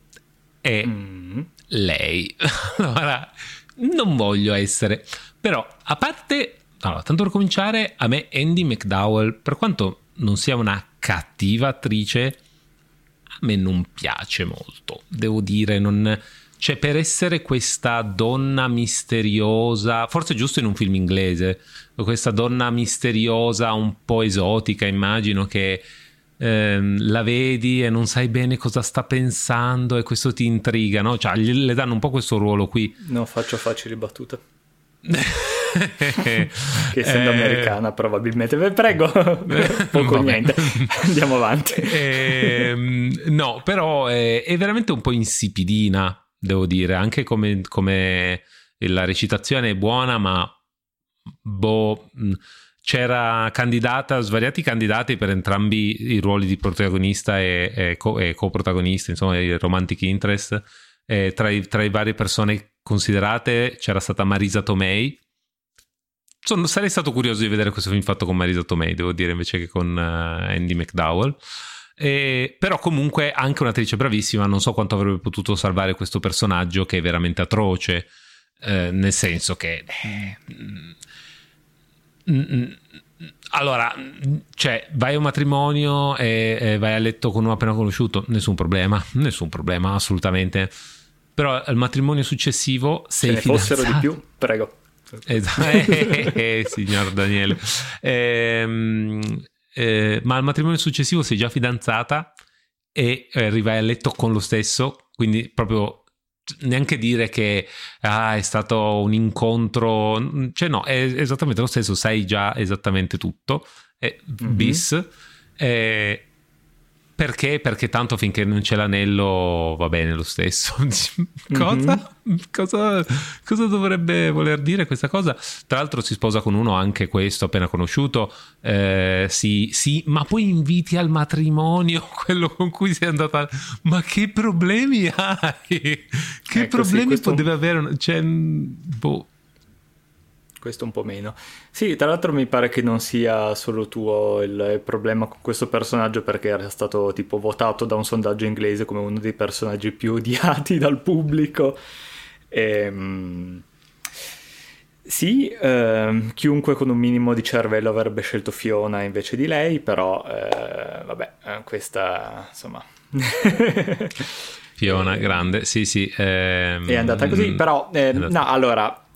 è mm. lei. (laughs) allora, non voglio essere, però a parte, allora, tanto per cominciare, a me Andy McDowell, per quanto non sia una cattiva attrice, a me non piace molto, devo dire, non cioè, per essere questa donna misteriosa, forse giusto in un film inglese, questa donna misteriosa, un po' esotica, immagino che ehm, la vedi e non sai bene cosa sta pensando e questo ti intriga, no? Cioè, le danno un po' questo ruolo qui. Non faccio facili battute. (laughs) che essendo eh, americana probabilmente. Beh, prego. (laughs) Poco o niente. Andiamo avanti. Eh, no però è, è veramente un po' insipidina devo dire, anche come, come la recitazione è buona, ma boh, c'era candidata, svariati candidati per entrambi i ruoli di protagonista e, e, co, e coprotagonista, insomma, il romantic interest. Tra, i, tra le varie persone considerate c'era stata Marisa Tomei. Sono, sarei stato curioso di vedere questo film fatto con Marisa Tomei, devo dire, invece che con uh, Andy McDowell. Eh, però comunque anche un'attrice bravissima, non so quanto avrebbe potuto salvare questo personaggio che è veramente atroce, eh, nel senso che... Eh, mm, mm, mm, allora, cioè, vai a un matrimonio e, e, vai a letto con uno appena conosciuto, nessun problema, nessun problema, assolutamente. Però al matrimonio successivo sei Se ne fossero di più, prego. Esatto, (laughs) eh, eh, signor Daniele. Ehm, eh, ma al matrimonio successivo sei già fidanzata e eh, arrivai a letto con lo stesso, quindi proprio neanche dire che ah, è stato un incontro, cioè no, è esattamente lo stesso, sai già esattamente tutto, è mm-hmm. bis. Eh, perché? Perché tanto finché non c'è l'anello va bene lo stesso. (laughs) cosa? Mm-hmm. cosa? cosa? dovrebbe voler dire questa cosa? Tra l'altro si sposa con uno anche questo appena conosciuto, eh, sì, sì, ma poi inviti al matrimonio (laughs) quello con cui sei andata. Ma che problemi hai? Che ecco, problemi sì, questo... poteva avere? Cioè, boh questo un po' meno. Sì, tra l'altro mi pare che non sia solo tuo il problema con questo personaggio perché era stato tipo votato da un sondaggio inglese come uno dei personaggi più odiati dal pubblico. E, ehm, sì, eh, chiunque con un minimo di cervello avrebbe scelto Fiona invece di lei, però eh, vabbè, eh, questa insomma... (laughs) Fiona, grande, sì sì. Ehm... È andata così, però eh, no, allora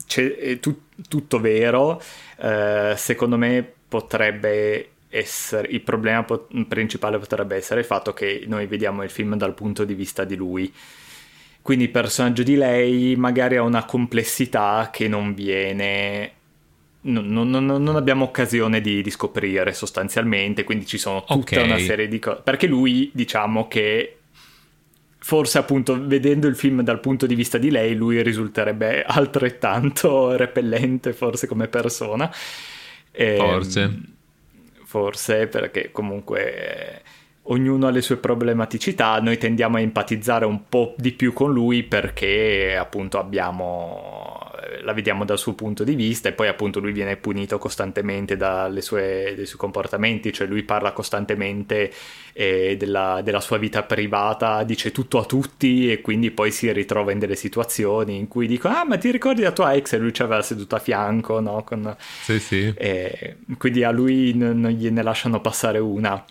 tut- tutto vero, eh, secondo me potrebbe essere, il problema po- principale potrebbe essere il fatto che noi vediamo il film dal punto di vista di lui. Quindi il personaggio di lei magari ha una complessità che non viene non, non, non, abbiamo occasione di, di, scoprire sostanzialmente, quindi ci sono tutta okay. una serie di cose. Perché lui, diciamo che forse appunto vedendo il film dal punto di vista di lei lui risulterebbe altrettanto (laughs) repellente forse come persona. E, ehm, forse. Forse perché comunque ognuno ha le sue problematicità. Noi tendiamo a empatizzare un po' di più con lui perché appunto abbiamo la vediamo dal suo punto di vista e poi appunto lui viene punito costantemente sue, dai suoi comportamenti, cioè lui parla costantemente eh, della, della, sua vita privata, dice tutto a tutti e quindi poi si ritrova in delle situazioni in cui dico ah ma ti ricordi la tua ex e lui ci aveva seduto a fianco, no? Con, sì sì. E quindi a lui non, non gliene lasciano passare una.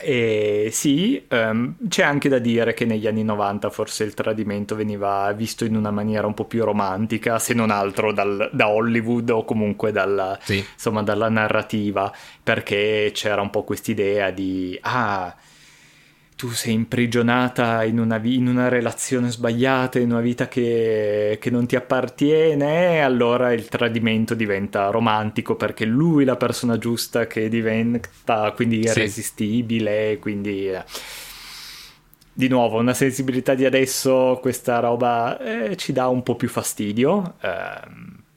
E sì, um, c'è anche da dire che negli anni 90 forse il tradimento veniva visto in una maniera un po' più romantica, se non altro dal, da Hollywood o comunque dalla, sì. insomma, dalla narrativa, perché c'era un po' quest'idea di ah tu sei imprigionata in una, vi- in una, relazione sbagliata, in una vita che, che, non ti appartiene, e allora il tradimento diventa romantico perché lui è la persona giusta che diventa quindi irresistibile, sì. quindi... Eh. Di nuovo, una sensibilità di adesso, questa roba eh, ci dà un po' più fastidio, eh,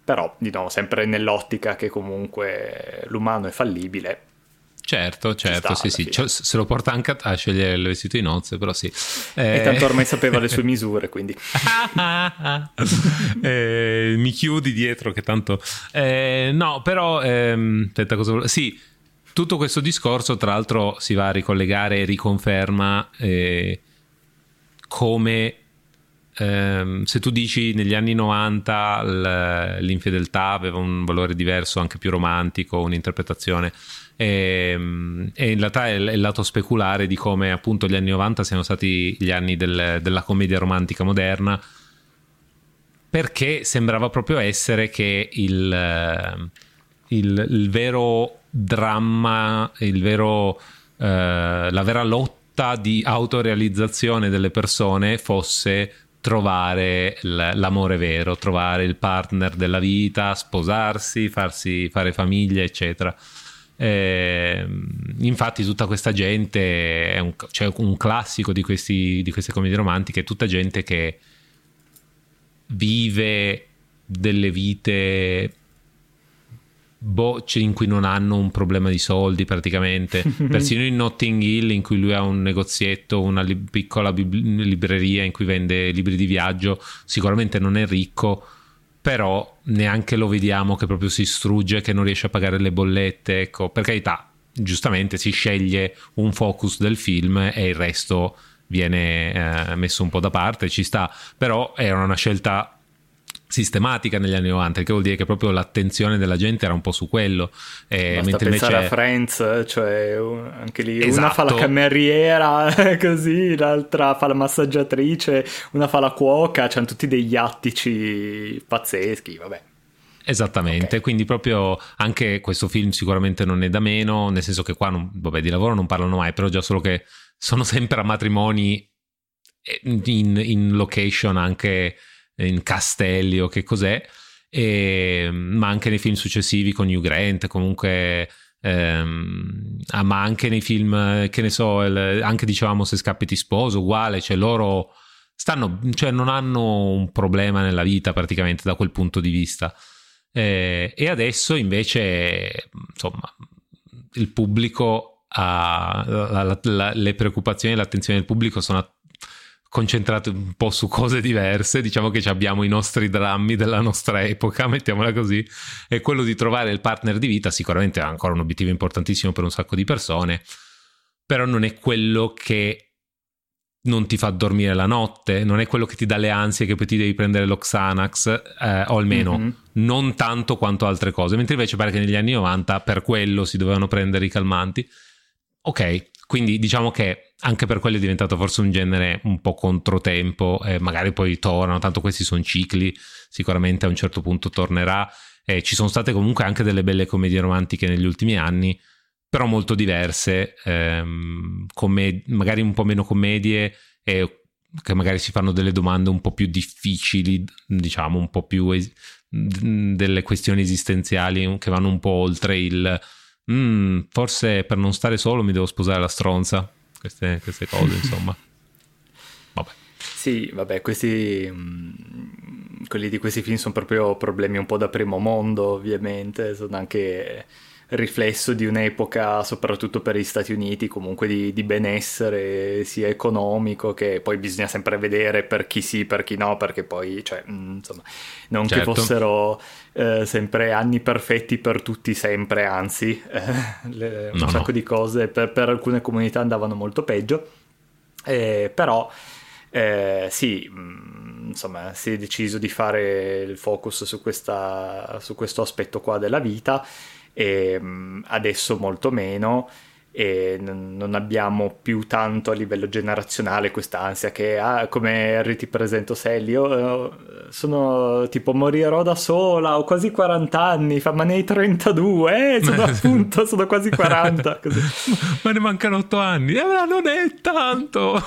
però di nuovo sempre nell'ottica che comunque l'umano è fallibile, Certo, certo, sì, sì, cioè, se lo porta anche a scegliere il vestito di nozze, però sì. Eh... E tanto ormai sapeva le sue (laughs) misure, quindi... eh, mi chiudi dietro che tanto... Eh, no, però... Ehm, aspetta, cosa. Sì, tutto questo discorso, tra l'altro, si va a ricollegare e riconferma eh, come... Ehm, se tu dici negli anni 90 l'infedeltà aveva un valore diverso, anche più romantico, un'interpretazione e, ehm, e in realtà è il lato speculare di come appunto gli anni 90 siano stati gli anni del, della commedia romantica moderna perché sembrava proprio essere che il, eh, il, il vero dramma, il vero, eh, la vera lotta di autorealizzazione delle persone fosse trovare l'amore vero, trovare il partner della vita, sposarsi, farsi fare famiglia, eccetera. Eh, infatti tutta questa gente, è un, cioè un classico di, questi, di queste commedie romantiche, è tutta gente che vive delle vite bocce in cui non hanno un problema di soldi praticamente. (laughs) Persino in Notting Hill in cui lui ha un negozietto una li- piccola bib- libreria in cui vende libri di viaggio sicuramente non è ricco però neanche lo vediamo che proprio si strugge, che non riesce a pagare le bollette, ecco, per carità, giustamente si sceglie un focus del film e il resto viene eh, messo un po' da parte, ci sta, però era una scelta sistematica negli anni 90, che vuol dire che proprio l'attenzione della gente era un po' su quello. Eh, Basta mentre invece... a Friends, cioè anche lì esatto. una fa la esatto. cameriera (laughs) così, l'altra fa la massaggiatrice, una fa la cuoca, c'hanno tutti degli attici pazzeschi, vabbè. Esattamente, okay. quindi proprio anche questo film sicuramente non è da meno, nel senso che qua non, vabbè, di lavoro non parlano mai, però già solo che sono (laughs) sempre a matrimoni eh, in, in location anche in castelli o che cos'è, e, ma anche nei film successivi con Hugh Grant, comunque ehm, ah, ma anche nei film, che ne so, il, anche dicevamo se scappi ti sposo, uguale, cioè loro stanno, cioè non hanno un problema nella vita praticamente da quel punto di vista. Eh, e adesso invece, insomma, il pubblico ha la, la, la, le preoccupazioni e l'attenzione del pubblico sono concentrate un po' su cose diverse, diciamo che abbiamo i nostri drammi della nostra epoca, (laughs) mettiamola così, e quello di trovare il partner di vita sicuramente è ancora un obiettivo importantissimo per un sacco di persone, però non è quello che non ti fa dormire la notte, non è quello che ti dà le ansie che poi ti devi prendere lo Xanax, eh, o almeno mm-hmm. non tanto quanto altre cose, mentre invece pare che negli anni 90 per quello si dovevano prendere i calmanti. Ok, quindi diciamo che anche per quello è diventato forse un genere un po' controtempo, eh, magari poi tornano, tanto questi sono cicli, sicuramente a un certo punto tornerà. Eh, ci sono state comunque anche delle belle commedie romantiche negli ultimi anni, però molto diverse, ehm, commed- magari un po' meno commedie e che magari si fanno delle domande un po' più difficili, diciamo un po' più es- delle questioni esistenziali che vanno un po' oltre il mm, forse per non stare solo mi devo sposare la stronza. Queste, queste cose, (laughs) insomma. Vabbè. Sì, vabbè, questi. Mm, quelli di questi film sono proprio problemi un po' da primo mondo, ovviamente. Sono anche riflesso di un'epoca, soprattutto per gli Stati Uniti, comunque di, di, benessere sia economico che poi bisogna sempre vedere per chi sì, per chi no, perché poi, cioè, mm, insomma, non certo. che fossero eh, sempre anni perfetti per tutti sempre, anzi, eh, le, un no, sacco no. di cose per, per, alcune comunità andavano molto peggio, eh, però eh, sì, mm, insomma, si è deciso di fare il focus su, questa, su questo aspetto qua della vita e mm, adesso molto meno e non abbiamo più tanto a livello generazionale questa ansia che ah, come Harry ti presento Sally io eh, sono tipo morirò da sola ho quasi 40 anni fa ma ne hai 32 eh sono appunto sono quasi 40 (laughs) così. ma ne mancano 8 anni eh, ma non è tanto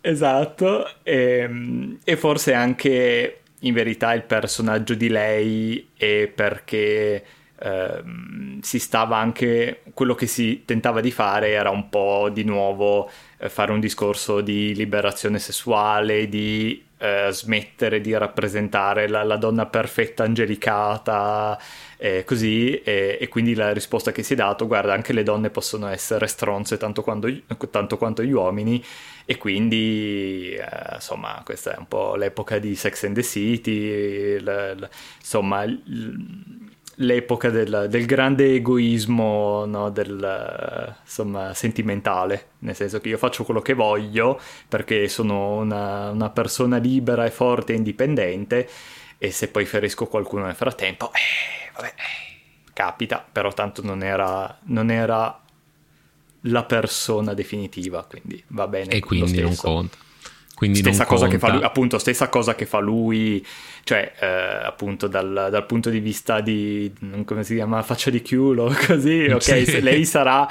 esatto e, ehm, e forse anche in verità il personaggio di lei è perché Ehm, si stava anche quello che si tentava di fare era un po' di nuovo eh, fare un discorso di liberazione sessuale, di eh, smettere di rappresentare la, la donna perfetta, angelicata, eh, così, e, e, quindi la risposta che si è dato, guarda, anche le donne possono essere stronze tanto, quando, tanto quanto gli uomini, e quindi, eh, insomma, questa è un po' l'epoca di Sex and the City, l, l, insomma... L, l'epoca del, del grande egoismo, no? del, insomma, sentimentale, nel senso che io faccio quello che voglio perché sono una, una persona libera e forte e indipendente e se poi ferisco qualcuno nel frattempo, eh, vabbè, capita, però tanto non era, non era la persona definitiva, quindi va bene. E quindi non conta. Quindi stessa cosa conta. che fa lui, appunto, stessa cosa che fa lui, cioè eh, appunto dal, dal, punto di vista di come si chiama faccia di chiulo, (laughs) così, ok, sì. lei sarà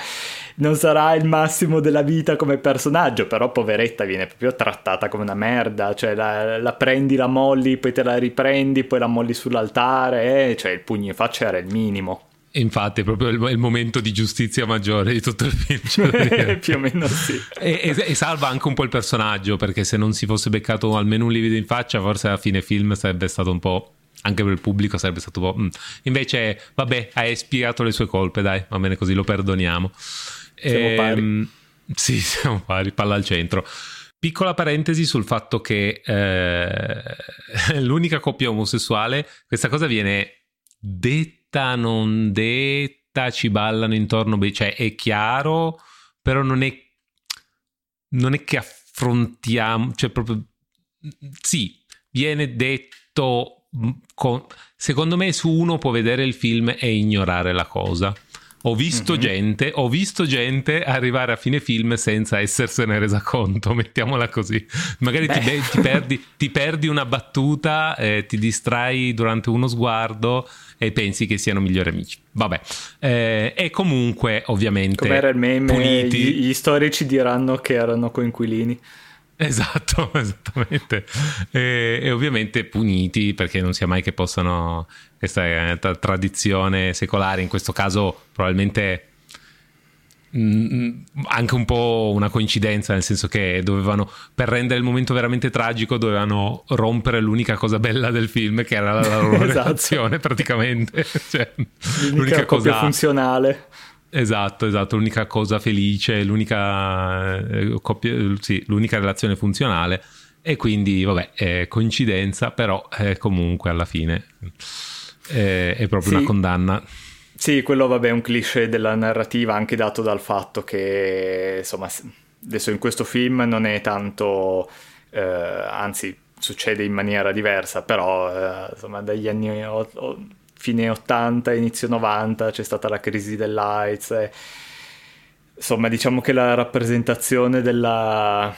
non sarà il massimo della vita come personaggio, però poveretta viene proprio trattata come una merda, cioè la, la prendi, la molli, poi te la riprendi, poi la molli sull'altare, eh, cioè il pugno in faccia era il minimo. Infatti, è proprio il, il, momento di giustizia maggiore di tutto il film. (laughs) Più o meno sì. E, e, e, salva anche un po' il personaggio, perché se non si fosse beccato almeno un livido in faccia, forse alla fine film sarebbe stato un po'. Anche per il pubblico sarebbe stato un po'. Mm. Invece, vabbè, hai espiato le sue colpe, dai, va bene così, lo perdoniamo. Siamo e, pari. Ehm, sì, (laughs) siamo pari, palla al centro. Piccola parentesi sul fatto che eh, (laughs) l'unica coppia omosessuale, questa cosa viene detta detta, non detta, ci ballano intorno, cioè è chiaro, però non è, non è che affrontiamo, cioè proprio, sì, viene detto, mm, con, secondo me su uno può vedere il film e ignorare la cosa. Ho visto, mm-hmm. gente, ho visto gente arrivare a fine film senza essersene resa conto, (laughs) mettiamola così. Magari ti, ti, perdi, ti, perdi, una battuta, eh, ti distrai durante uno sguardo e pensi che siano migliori amici. Vabbè, eh, e comunque ovviamente... Come era il meme, gli, gli storici diranno che erano coinquilini. Esatto, (laughs) esattamente. E, e, ovviamente puniti perché non sia mai che possano, questa è una tradizione secolare, in questo caso probabilmente Mm, anche un po' una coincidenza, nel senso che dovevano, per rendere il momento veramente tragico, dovevano rompere l'unica cosa bella del film, che era la loro (laughs) esatto. relazione praticamente. (laughs) Cioè, l'unica, l'unica cosa funzionale. Esatto, esatto, l'unica cosa felice, l'unica, eh, coppia, sì, l'unica relazione funzionale. E quindi, vabbè, è coincidenza, però eh, comunque alla fine è, è proprio sì. una condanna. Sì, quello vabbè è un cliché della narrativa anche dato dal fatto che insomma adesso in questo film non è tanto, eh, anzi succede in maniera diversa, però eh, insomma dagli anni o, o, fine 80, inizio 90 c'è stata la crisi dell'AIDS e, insomma diciamo che la rappresentazione della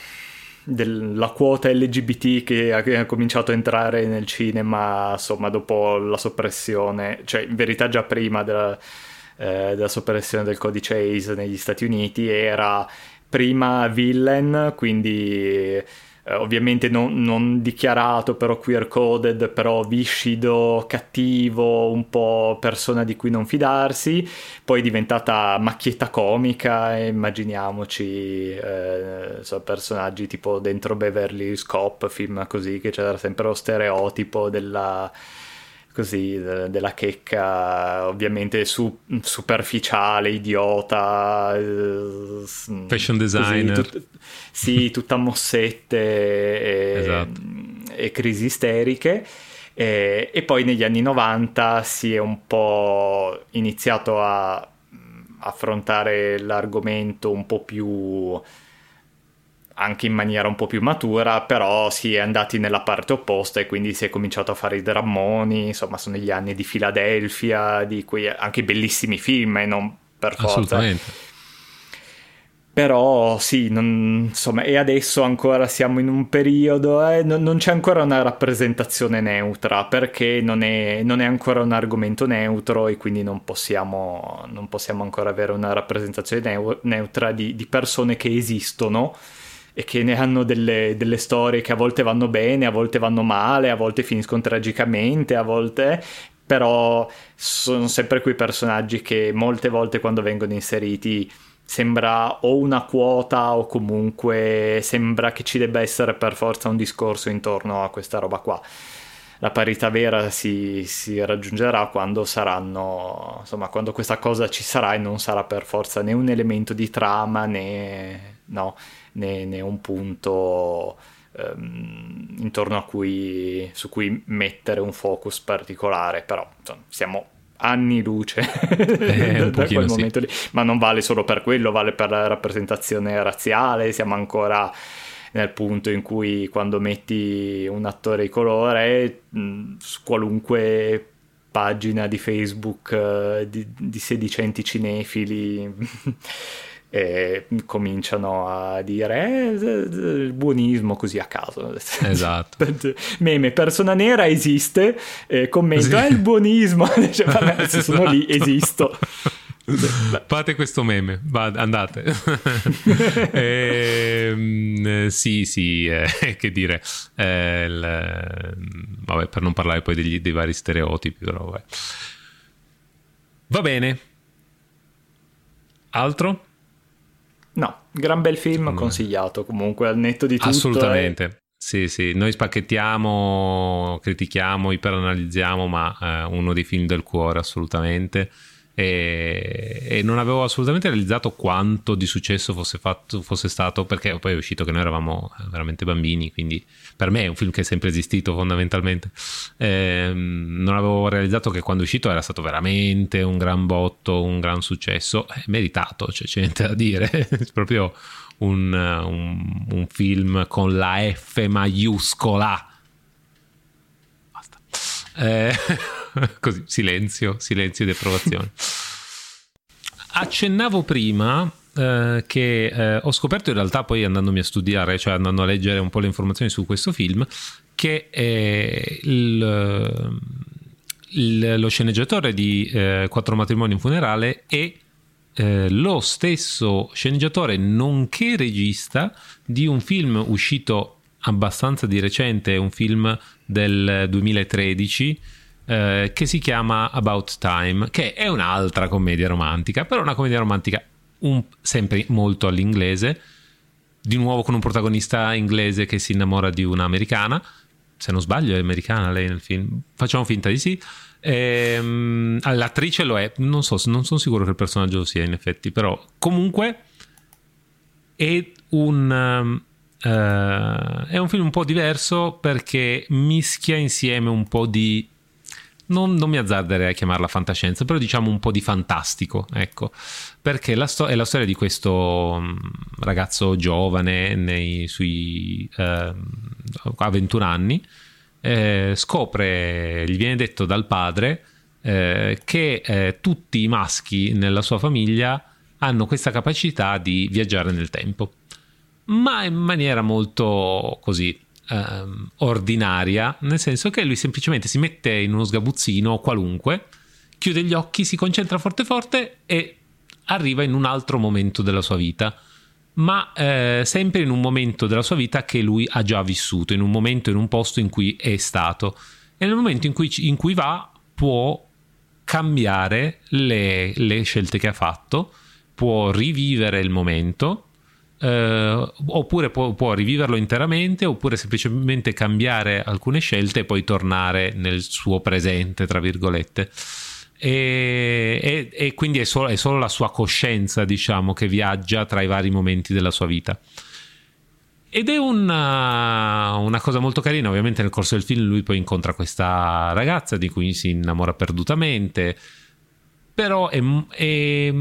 della quota LGBT che ha, cominciato a entrare nel cinema, insomma, dopo la soppressione, cioè in verità già prima della, eh, della soppressione del codice ACE negli Stati Uniti, era prima villain, quindi eh, ovviamente non, non, dichiarato, però queer coded, però viscido, cattivo, un po' persona di cui non fidarsi, poi è diventata macchietta comica, immaginiamoci eh, so, personaggi tipo dentro Beverly Hills Cop, film così, che c'era sempre lo stereotipo della così della checca ovviamente su, superficiale, idiota eh, fashion designer così, tut, sì, tutta mossette e, esatto. e crisi isteriche e, e, poi negli anni 90 si è un po' iniziato a affrontare l'argomento un po' più anche in maniera un po' più matura, però si è andati nella parte opposta e quindi si è cominciato a fare i drammoni, insomma sono gli anni di Filadelfia, di cui anche bellissimi film e non per forza. Però sì, non, insomma, e adesso ancora siamo in un periodo, eh, non, non, c'è ancora una rappresentazione neutra perché non è, non è, ancora un argomento neutro e quindi non possiamo, non possiamo ancora avere una rappresentazione neu- neutra di, di persone che esistono e che ne hanno delle, delle, storie che a volte vanno bene, a volte vanno male, a volte finiscono tragicamente, a volte però sono sempre quei personaggi che molte volte quando vengono inseriti sembra o una quota o comunque sembra che ci debba essere per forza un discorso intorno a questa roba qua. La parità vera si, si raggiungerà quando saranno, insomma, quando questa cosa ci sarà e non sarà per forza né un elemento di trama né, no, né, né un punto um, intorno a cui, su cui mettere un focus particolare, però insomma, siamo anni luce (laughs) eh, da quel momento lì, ma non vale solo per quello, vale per la rappresentazione razziale, siamo ancora nel punto in cui quando metti un attore di colore mh, su qualunque pagina di Facebook uh, di, di sedicenti cinefili (laughs) e cominciano a dire eh, il buonismo così a caso esatto (laughs) meme persona nera esiste eh, commento sì. eh, il buonismo (laughs) cioè, vabbè, se sono lì esisto Fate questo meme, Va, andate. (laughs) eh, sì, sì, eh, che dire. Eh, il, vabbè, per non parlare poi degli, dei vari stereotipi, però vabbè. Va bene. Altro? No, gran bel film mm. consigliato comunque al netto di tutto. Assolutamente. Eh. Sì, sì, noi spacchettiamo, critichiamo, iperanalizziamo, ma eh, uno dei film del cuore assolutamente e, e, non avevo assolutamente realizzato quanto di successo fosse, fatto, fosse stato perché poi è uscito che noi eravamo veramente bambini quindi per me è un film che è sempre esistito fondamentalmente. Eh, non avevo realizzato che quando è uscito era stato veramente un gran botto un gran successo. Eh, meritato cioè, c'è niente da dire. (laughs) È proprio un, un, un film con la F maiuscola. Basta. Eh, (laughs) (laughs) Così, silenzio, silenzio di approvazione. Accennavo prima eh, che eh, ho scoperto in realtà poi andandomi a studiare, cioè andando a leggere un po' le informazioni su questo film, che eh, il, il, lo sceneggiatore di eh, Quattro matrimoni in funerale è eh, lo stesso sceneggiatore nonché regista di un film uscito abbastanza di recente, un film del 2013 eh, che si chiama About Time, che è un'altra commedia romantica, però una commedia romantica un, sempre molto all'inglese, di nuovo con un protagonista inglese che si innamora di un'americana, se non sbaglio è americana lei nel film, facciamo finta di sì. Ehm, l'attrice lo è, non so, non sono sicuro che il personaggio lo sia in effetti, però comunque è un... Uh, è un film un po' diverso perché mischia insieme un po' di non, non, mi azzarderei a chiamarla fantascienza, però diciamo un po' di fantastico, ecco, perché la sto- è la storia di questo mm, ragazzo giovane nei suoi eh, a 21 anni, eh, scopre, gli viene detto dal padre eh, che eh, tutti i maschi nella sua famiglia hanno questa capacità di viaggiare nel tempo, ma in maniera molto così ehm, ordinaria, nel senso che lui semplicemente si mette in uno sgabuzzino qualunque, chiude gli occhi, si concentra forte forte e arriva in un altro momento della sua vita, ma eh, sempre in un momento della sua vita che lui ha già vissuto, in un momento, in un posto in cui è stato. E nel momento in cui, in cui va può cambiare le, le scelte che ha fatto, può rivivere il momento Uh, oppure può, può, riviverlo interamente oppure semplicemente cambiare alcune scelte e poi tornare nel suo presente tra virgolette. E, e, e quindi è solo, è solo, la sua coscienza diciamo che viaggia tra i vari momenti della sua vita. Ed è una, una cosa molto carina ovviamente nel corso del film lui poi incontra questa ragazza di cui si innamora perdutamente però è, è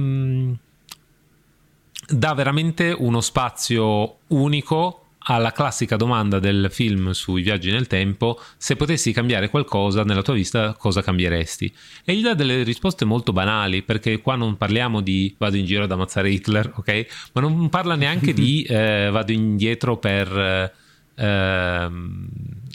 dà veramente uno spazio unico alla classica domanda del film sui viaggi nel tempo, se potessi cambiare qualcosa nella tua vita, cosa cambieresti? E gli dà delle risposte molto banali, perché qua non parliamo di vado in giro ad ammazzare Hitler, ok? Ma non parla neanche di (laughs) eh, vado indietro per eh, ehm,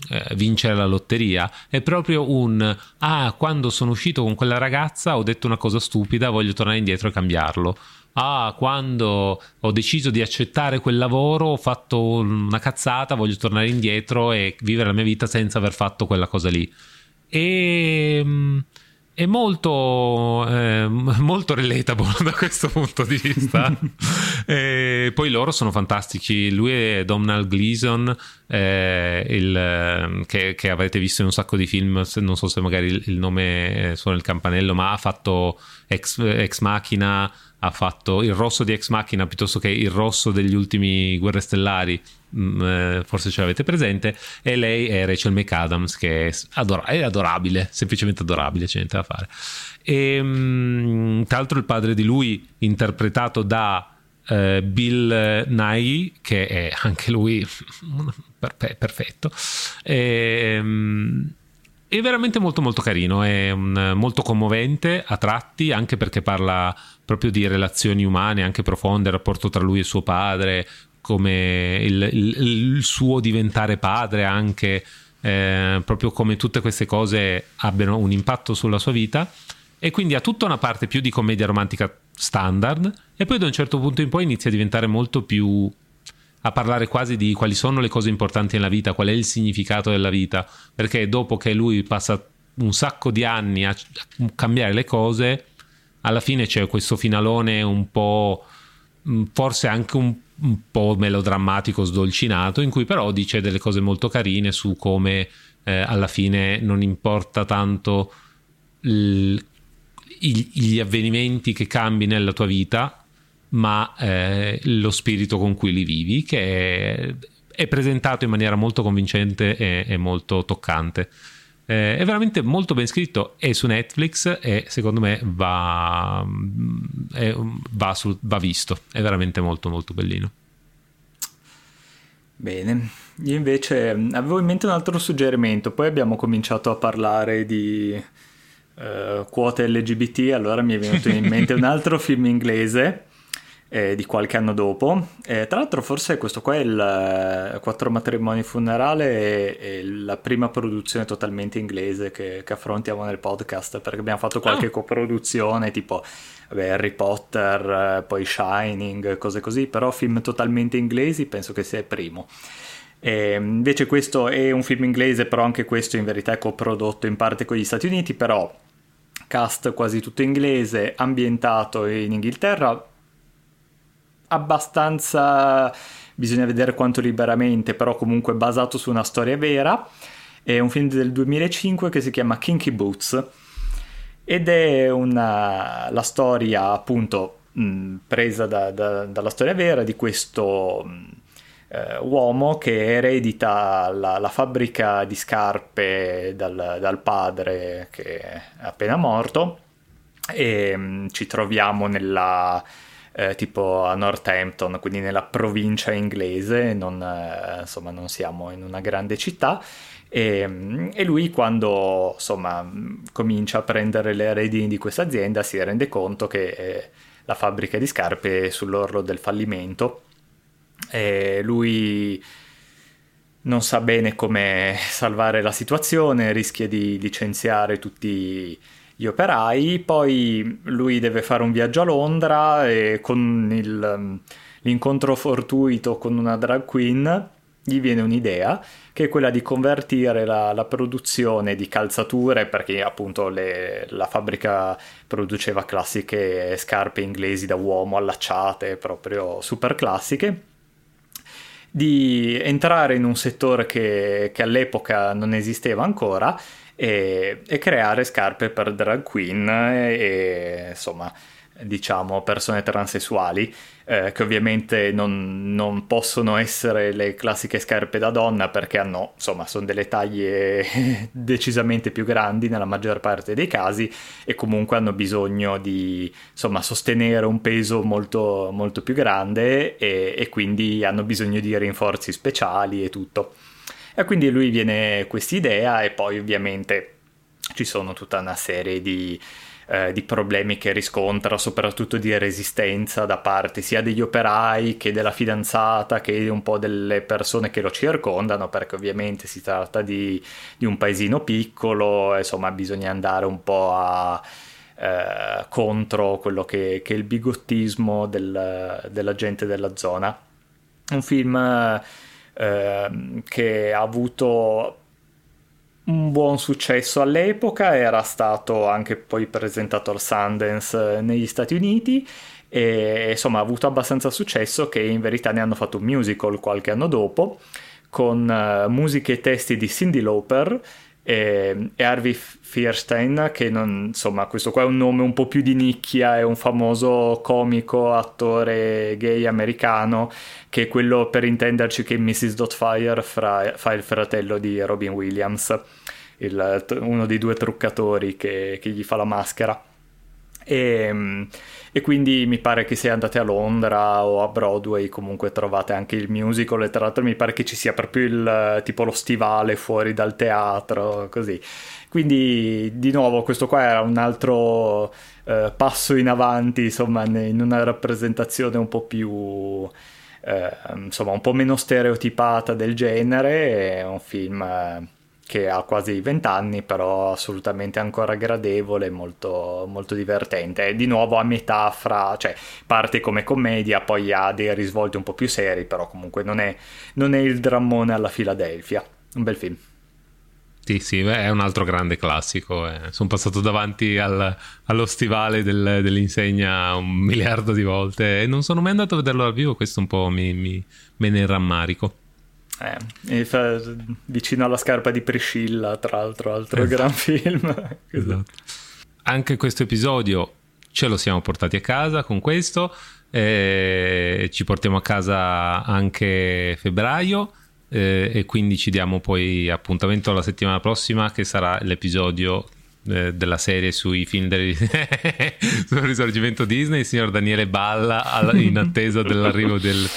eh, vincere la lotteria, è proprio un ah, quando sono uscito con quella ragazza ho detto una cosa stupida, voglio tornare indietro e cambiarlo ah, quando ho deciso di accettare quel lavoro ho fatto una cazzata, voglio tornare indietro e vivere la mia vita senza aver fatto quella cosa lì. E mm, è molto, eh, (laughs) molto relatable (laughs) da questo punto di vista. (laughs) e poi loro sono fantastici. Lui è Domhnall Gleeson, eh, il, ehm, che, che, avrete visto in un sacco di film. Non so se magari il, il nome suona il campanello, ma ha fatto Ex, Ex Machina ha fatto il rosso di Ex Machina piuttosto che il rosso degli ultimi Guerre Stellari, mm, eh, forse ce l'avete presente, e lei è Rachel McAdams che è, adora- è adorabile, semplicemente adorabile, c'è niente da fare. E, mm, tra l'altro il padre di lui, interpretato da eh, Bill Nighy, che è anche lui (laughs) perfetto, e, mm, è veramente molto molto carino, è un, molto commovente a tratti, anche perché parla proprio di relazioni umane, anche profonde, il rapporto tra lui e suo padre, come il, il, il suo diventare padre anche, eh, proprio come tutte queste cose abbiano un impatto sulla sua vita. E quindi ha tutta una parte più di commedia romantica standard e poi da un certo punto in poi inizia a diventare molto più a parlare quasi di quali sono le cose importanti nella vita, qual è il significato della vita, perché dopo che lui passa un sacco di anni a cambiare le cose, alla fine c'è questo finalone un po' mm, forse anche un, un po' melodrammatico, sdolcinato, in cui però dice delle cose molto carine su come eh, alla fine non importa tanto l, gli avvenimenti che cambi nella tua vita, ma eh, lo spirito con cui li vivi, che è, è presentato in maniera molto convincente e, e molto toccante. Eh, è veramente molto ben scritto, è su Netflix e secondo me va, è, va, su, va visto, è veramente molto molto bellino. Bene, io invece avevo in mente un altro suggerimento, poi abbiamo cominciato a parlare di uh, quote LGBT, allora mi è venuto in mente un (laughs) altro film inglese eh, di qualche anno dopo. Eh, tra l'altro forse questo qua è il eh, Quattro matrimoni funerale è, la prima produzione totalmente inglese che, che, affrontiamo nel podcast perché abbiamo fatto qualche oh. coproduzione tipo vabbè, Harry Potter, eh, poi Shining, cose così, però film totalmente inglesi penso che sia il primo. E invece questo è un film inglese, però anche questo in verità è coprodotto in parte con gli Stati Uniti, però cast quasi tutto inglese, ambientato in Inghilterra, abbastanza, bisogna vedere quanto liberamente, però comunque basato su una storia vera. È un film del 2005 che si chiama Kinky Boots ed è una, la storia appunto mh, presa da, da, dalla storia vera di questo mh, eh, uomo che eredita la, la, fabbrica di scarpe dal, dal, padre che è appena morto e mh, ci troviamo nella eh, tipo a Northampton, quindi nella provincia inglese, non, eh, insomma non siamo in una grande città. E, e, lui quando insomma comincia a prendere le redini di questa azienda si rende conto che eh, la fabbrica di scarpe è sull'orlo del fallimento e lui non sa bene come salvare la situazione, rischia di licenziare tutti gli operai, poi lui deve fare un viaggio a Londra e con il, l'incontro fortuito con una drag queen gli viene un'idea che è quella di convertire la, la produzione di calzature, perché appunto le, la fabbrica produceva classiche scarpe inglesi da uomo allacciate, proprio super classiche, di entrare in un settore che, che all'epoca non esisteva ancora e, e creare scarpe per drag queen e, e insomma diciamo persone transessuali eh, che ovviamente non, non, possono essere le classiche scarpe da donna perché hanno insomma sono delle taglie (laughs) decisamente più grandi nella maggior parte dei casi e comunque hanno bisogno di insomma sostenere un peso molto, molto più grande e, e quindi hanno bisogno di rinforzi speciali e tutto e quindi lui viene questa idea e poi ovviamente ci sono tutta una serie di, eh, di problemi che riscontra, soprattutto di resistenza da parte sia degli operai che della fidanzata che un po' delle persone che lo circondano, perché ovviamente si tratta di, di un paesino piccolo, insomma bisogna andare un po' a... Eh, contro quello che, che, è il bigottismo del, della gente della zona. Un film Ehm, che ha avuto un buon successo all'epoca, era stato anche poi presentato al Sundance negli Stati Uniti e insomma ha avuto abbastanza successo che in verità ne hanno fatto un musical qualche anno dopo con uh, musiche e testi di Cindy Lauper e, e Harvey Fierstein che non, insomma questo qua è un nome un po' più di nicchia è un famoso comico attore gay americano che è quello per intenderci che Mrs. Dotfire fra, fa il fratello di Robin Williams il, uno dei due truccatori che, che gli fa la maschera e, e, quindi mi pare che se andate a Londra o a Broadway comunque trovate anche il musical e tra l'altro mi pare che ci sia proprio il tipo lo stivale fuori dal teatro così. Quindi di nuovo questo qua era un altro eh, passo in avanti insomma in una rappresentazione un po' più eh, insomma un po' meno stereotipata del genere è un film eh, che ha quasi 20 anni, però assolutamente ancora gradevole, molto, molto divertente. È di nuovo a metà fra, cioè parte come commedia, poi ha dei risvolti un po' più seri, però comunque non è, non è il drammone alla Filadelfia. Un bel film. Sì, sì, è un altro grande classico. Eh. Sono passato davanti al, allo stivale del, dell'insegna un miliardo di volte e non sono mai andato a vederlo dal vivo. Questo un po' mi, mi, me ne rammarico. Eh, fa, vicino alla scarpa di Priscilla, tra l'altro, altro esatto. gran film. (laughs) esatto. Anche questo episodio ce lo siamo portati a casa con questo. Eh, ci portiamo a casa anche febbraio. Eh, e quindi ci diamo poi appuntamento la settimana prossima che sarà l'episodio eh, della serie sui film del (laughs) sul risorgimento Disney il signor Daniele Balla in attesa (laughs) dell'arrivo del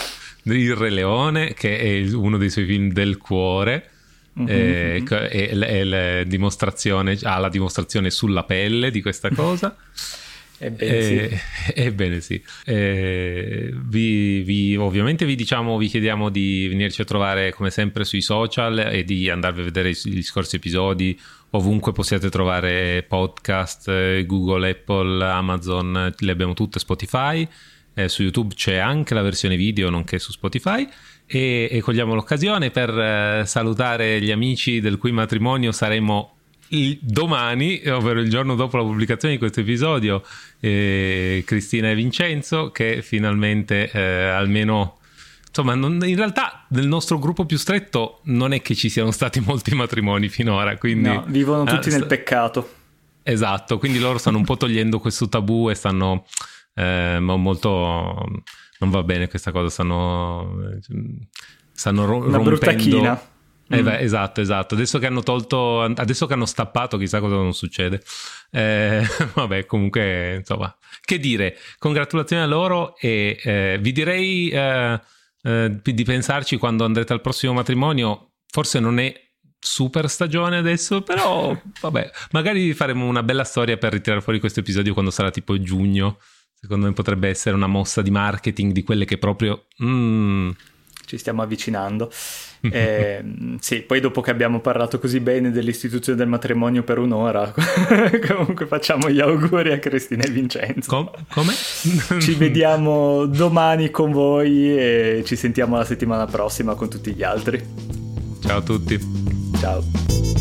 il Re Leone, che è uno dei suoi film del cuore. Uh-huh, eh, uh-huh. E, e, e la dimostrazione, ha la dimostrazione sulla pelle di questa cosa. (laughs) Ebbene sì. Eh, ebbene sì. Eh, vi, vi- ovviamente vi diciamo, vi chiediamo di venirci a trovare come sempre sui social e di andarvi a vedere gli scorsi episodi. Ovunque possiate trovare podcast, eh, Google, Apple, Amazon, le abbiamo tutte, Spotify. Eh, su YouTube c'è anche la versione video, nonché su Spotify. E, e cogliamo l'occasione per eh, salutare gli amici del cui matrimonio saremo il- domani, ovvero il giorno dopo la pubblicazione di questo episodio, eh, Cristina e Vincenzo, che finalmente eh, almeno. Insomma, non- in realtà nel nostro gruppo più stretto non è che ci siano stati molti matrimoni finora, quindi... No, vivono tutti eh, nel peccato. Esatto, quindi loro stanno un po' togliendo questo tabù e stanno eh, mo- molto... Non va bene questa cosa, stanno... stanno ro- Una brutta rompendo... china. Eh Mm. beh, esatto, esatto. Adesso che hanno tolto, adesso che hanno stappato, chissà cosa non succede. Eh, (laughs) vabbè, comunque, insomma, che dire, congratulazioni a loro e eh, vi direi eh, eh, di pensarci quando andrete al prossimo matrimonio. Forse non è super stagione adesso, però vabbè, magari faremo una bella storia per ritirare fuori questo episodio quando sarà tipo giugno. Secondo me potrebbe essere una mossa di marketing di quelle che proprio... mm, Ci stiamo avvicinando. (laughs) Eh, sì, poi dopo che abbiamo parlato così bene dell'istituzione del matrimonio per un'ora, (laughs) comunque facciamo gli auguri a Cristina e Vincenzo. com- come? (laughs) Ci vediamo domani con voi e ci sentiamo la settimana prossima con tutti gli altri. Ciao a tutti. Ciao.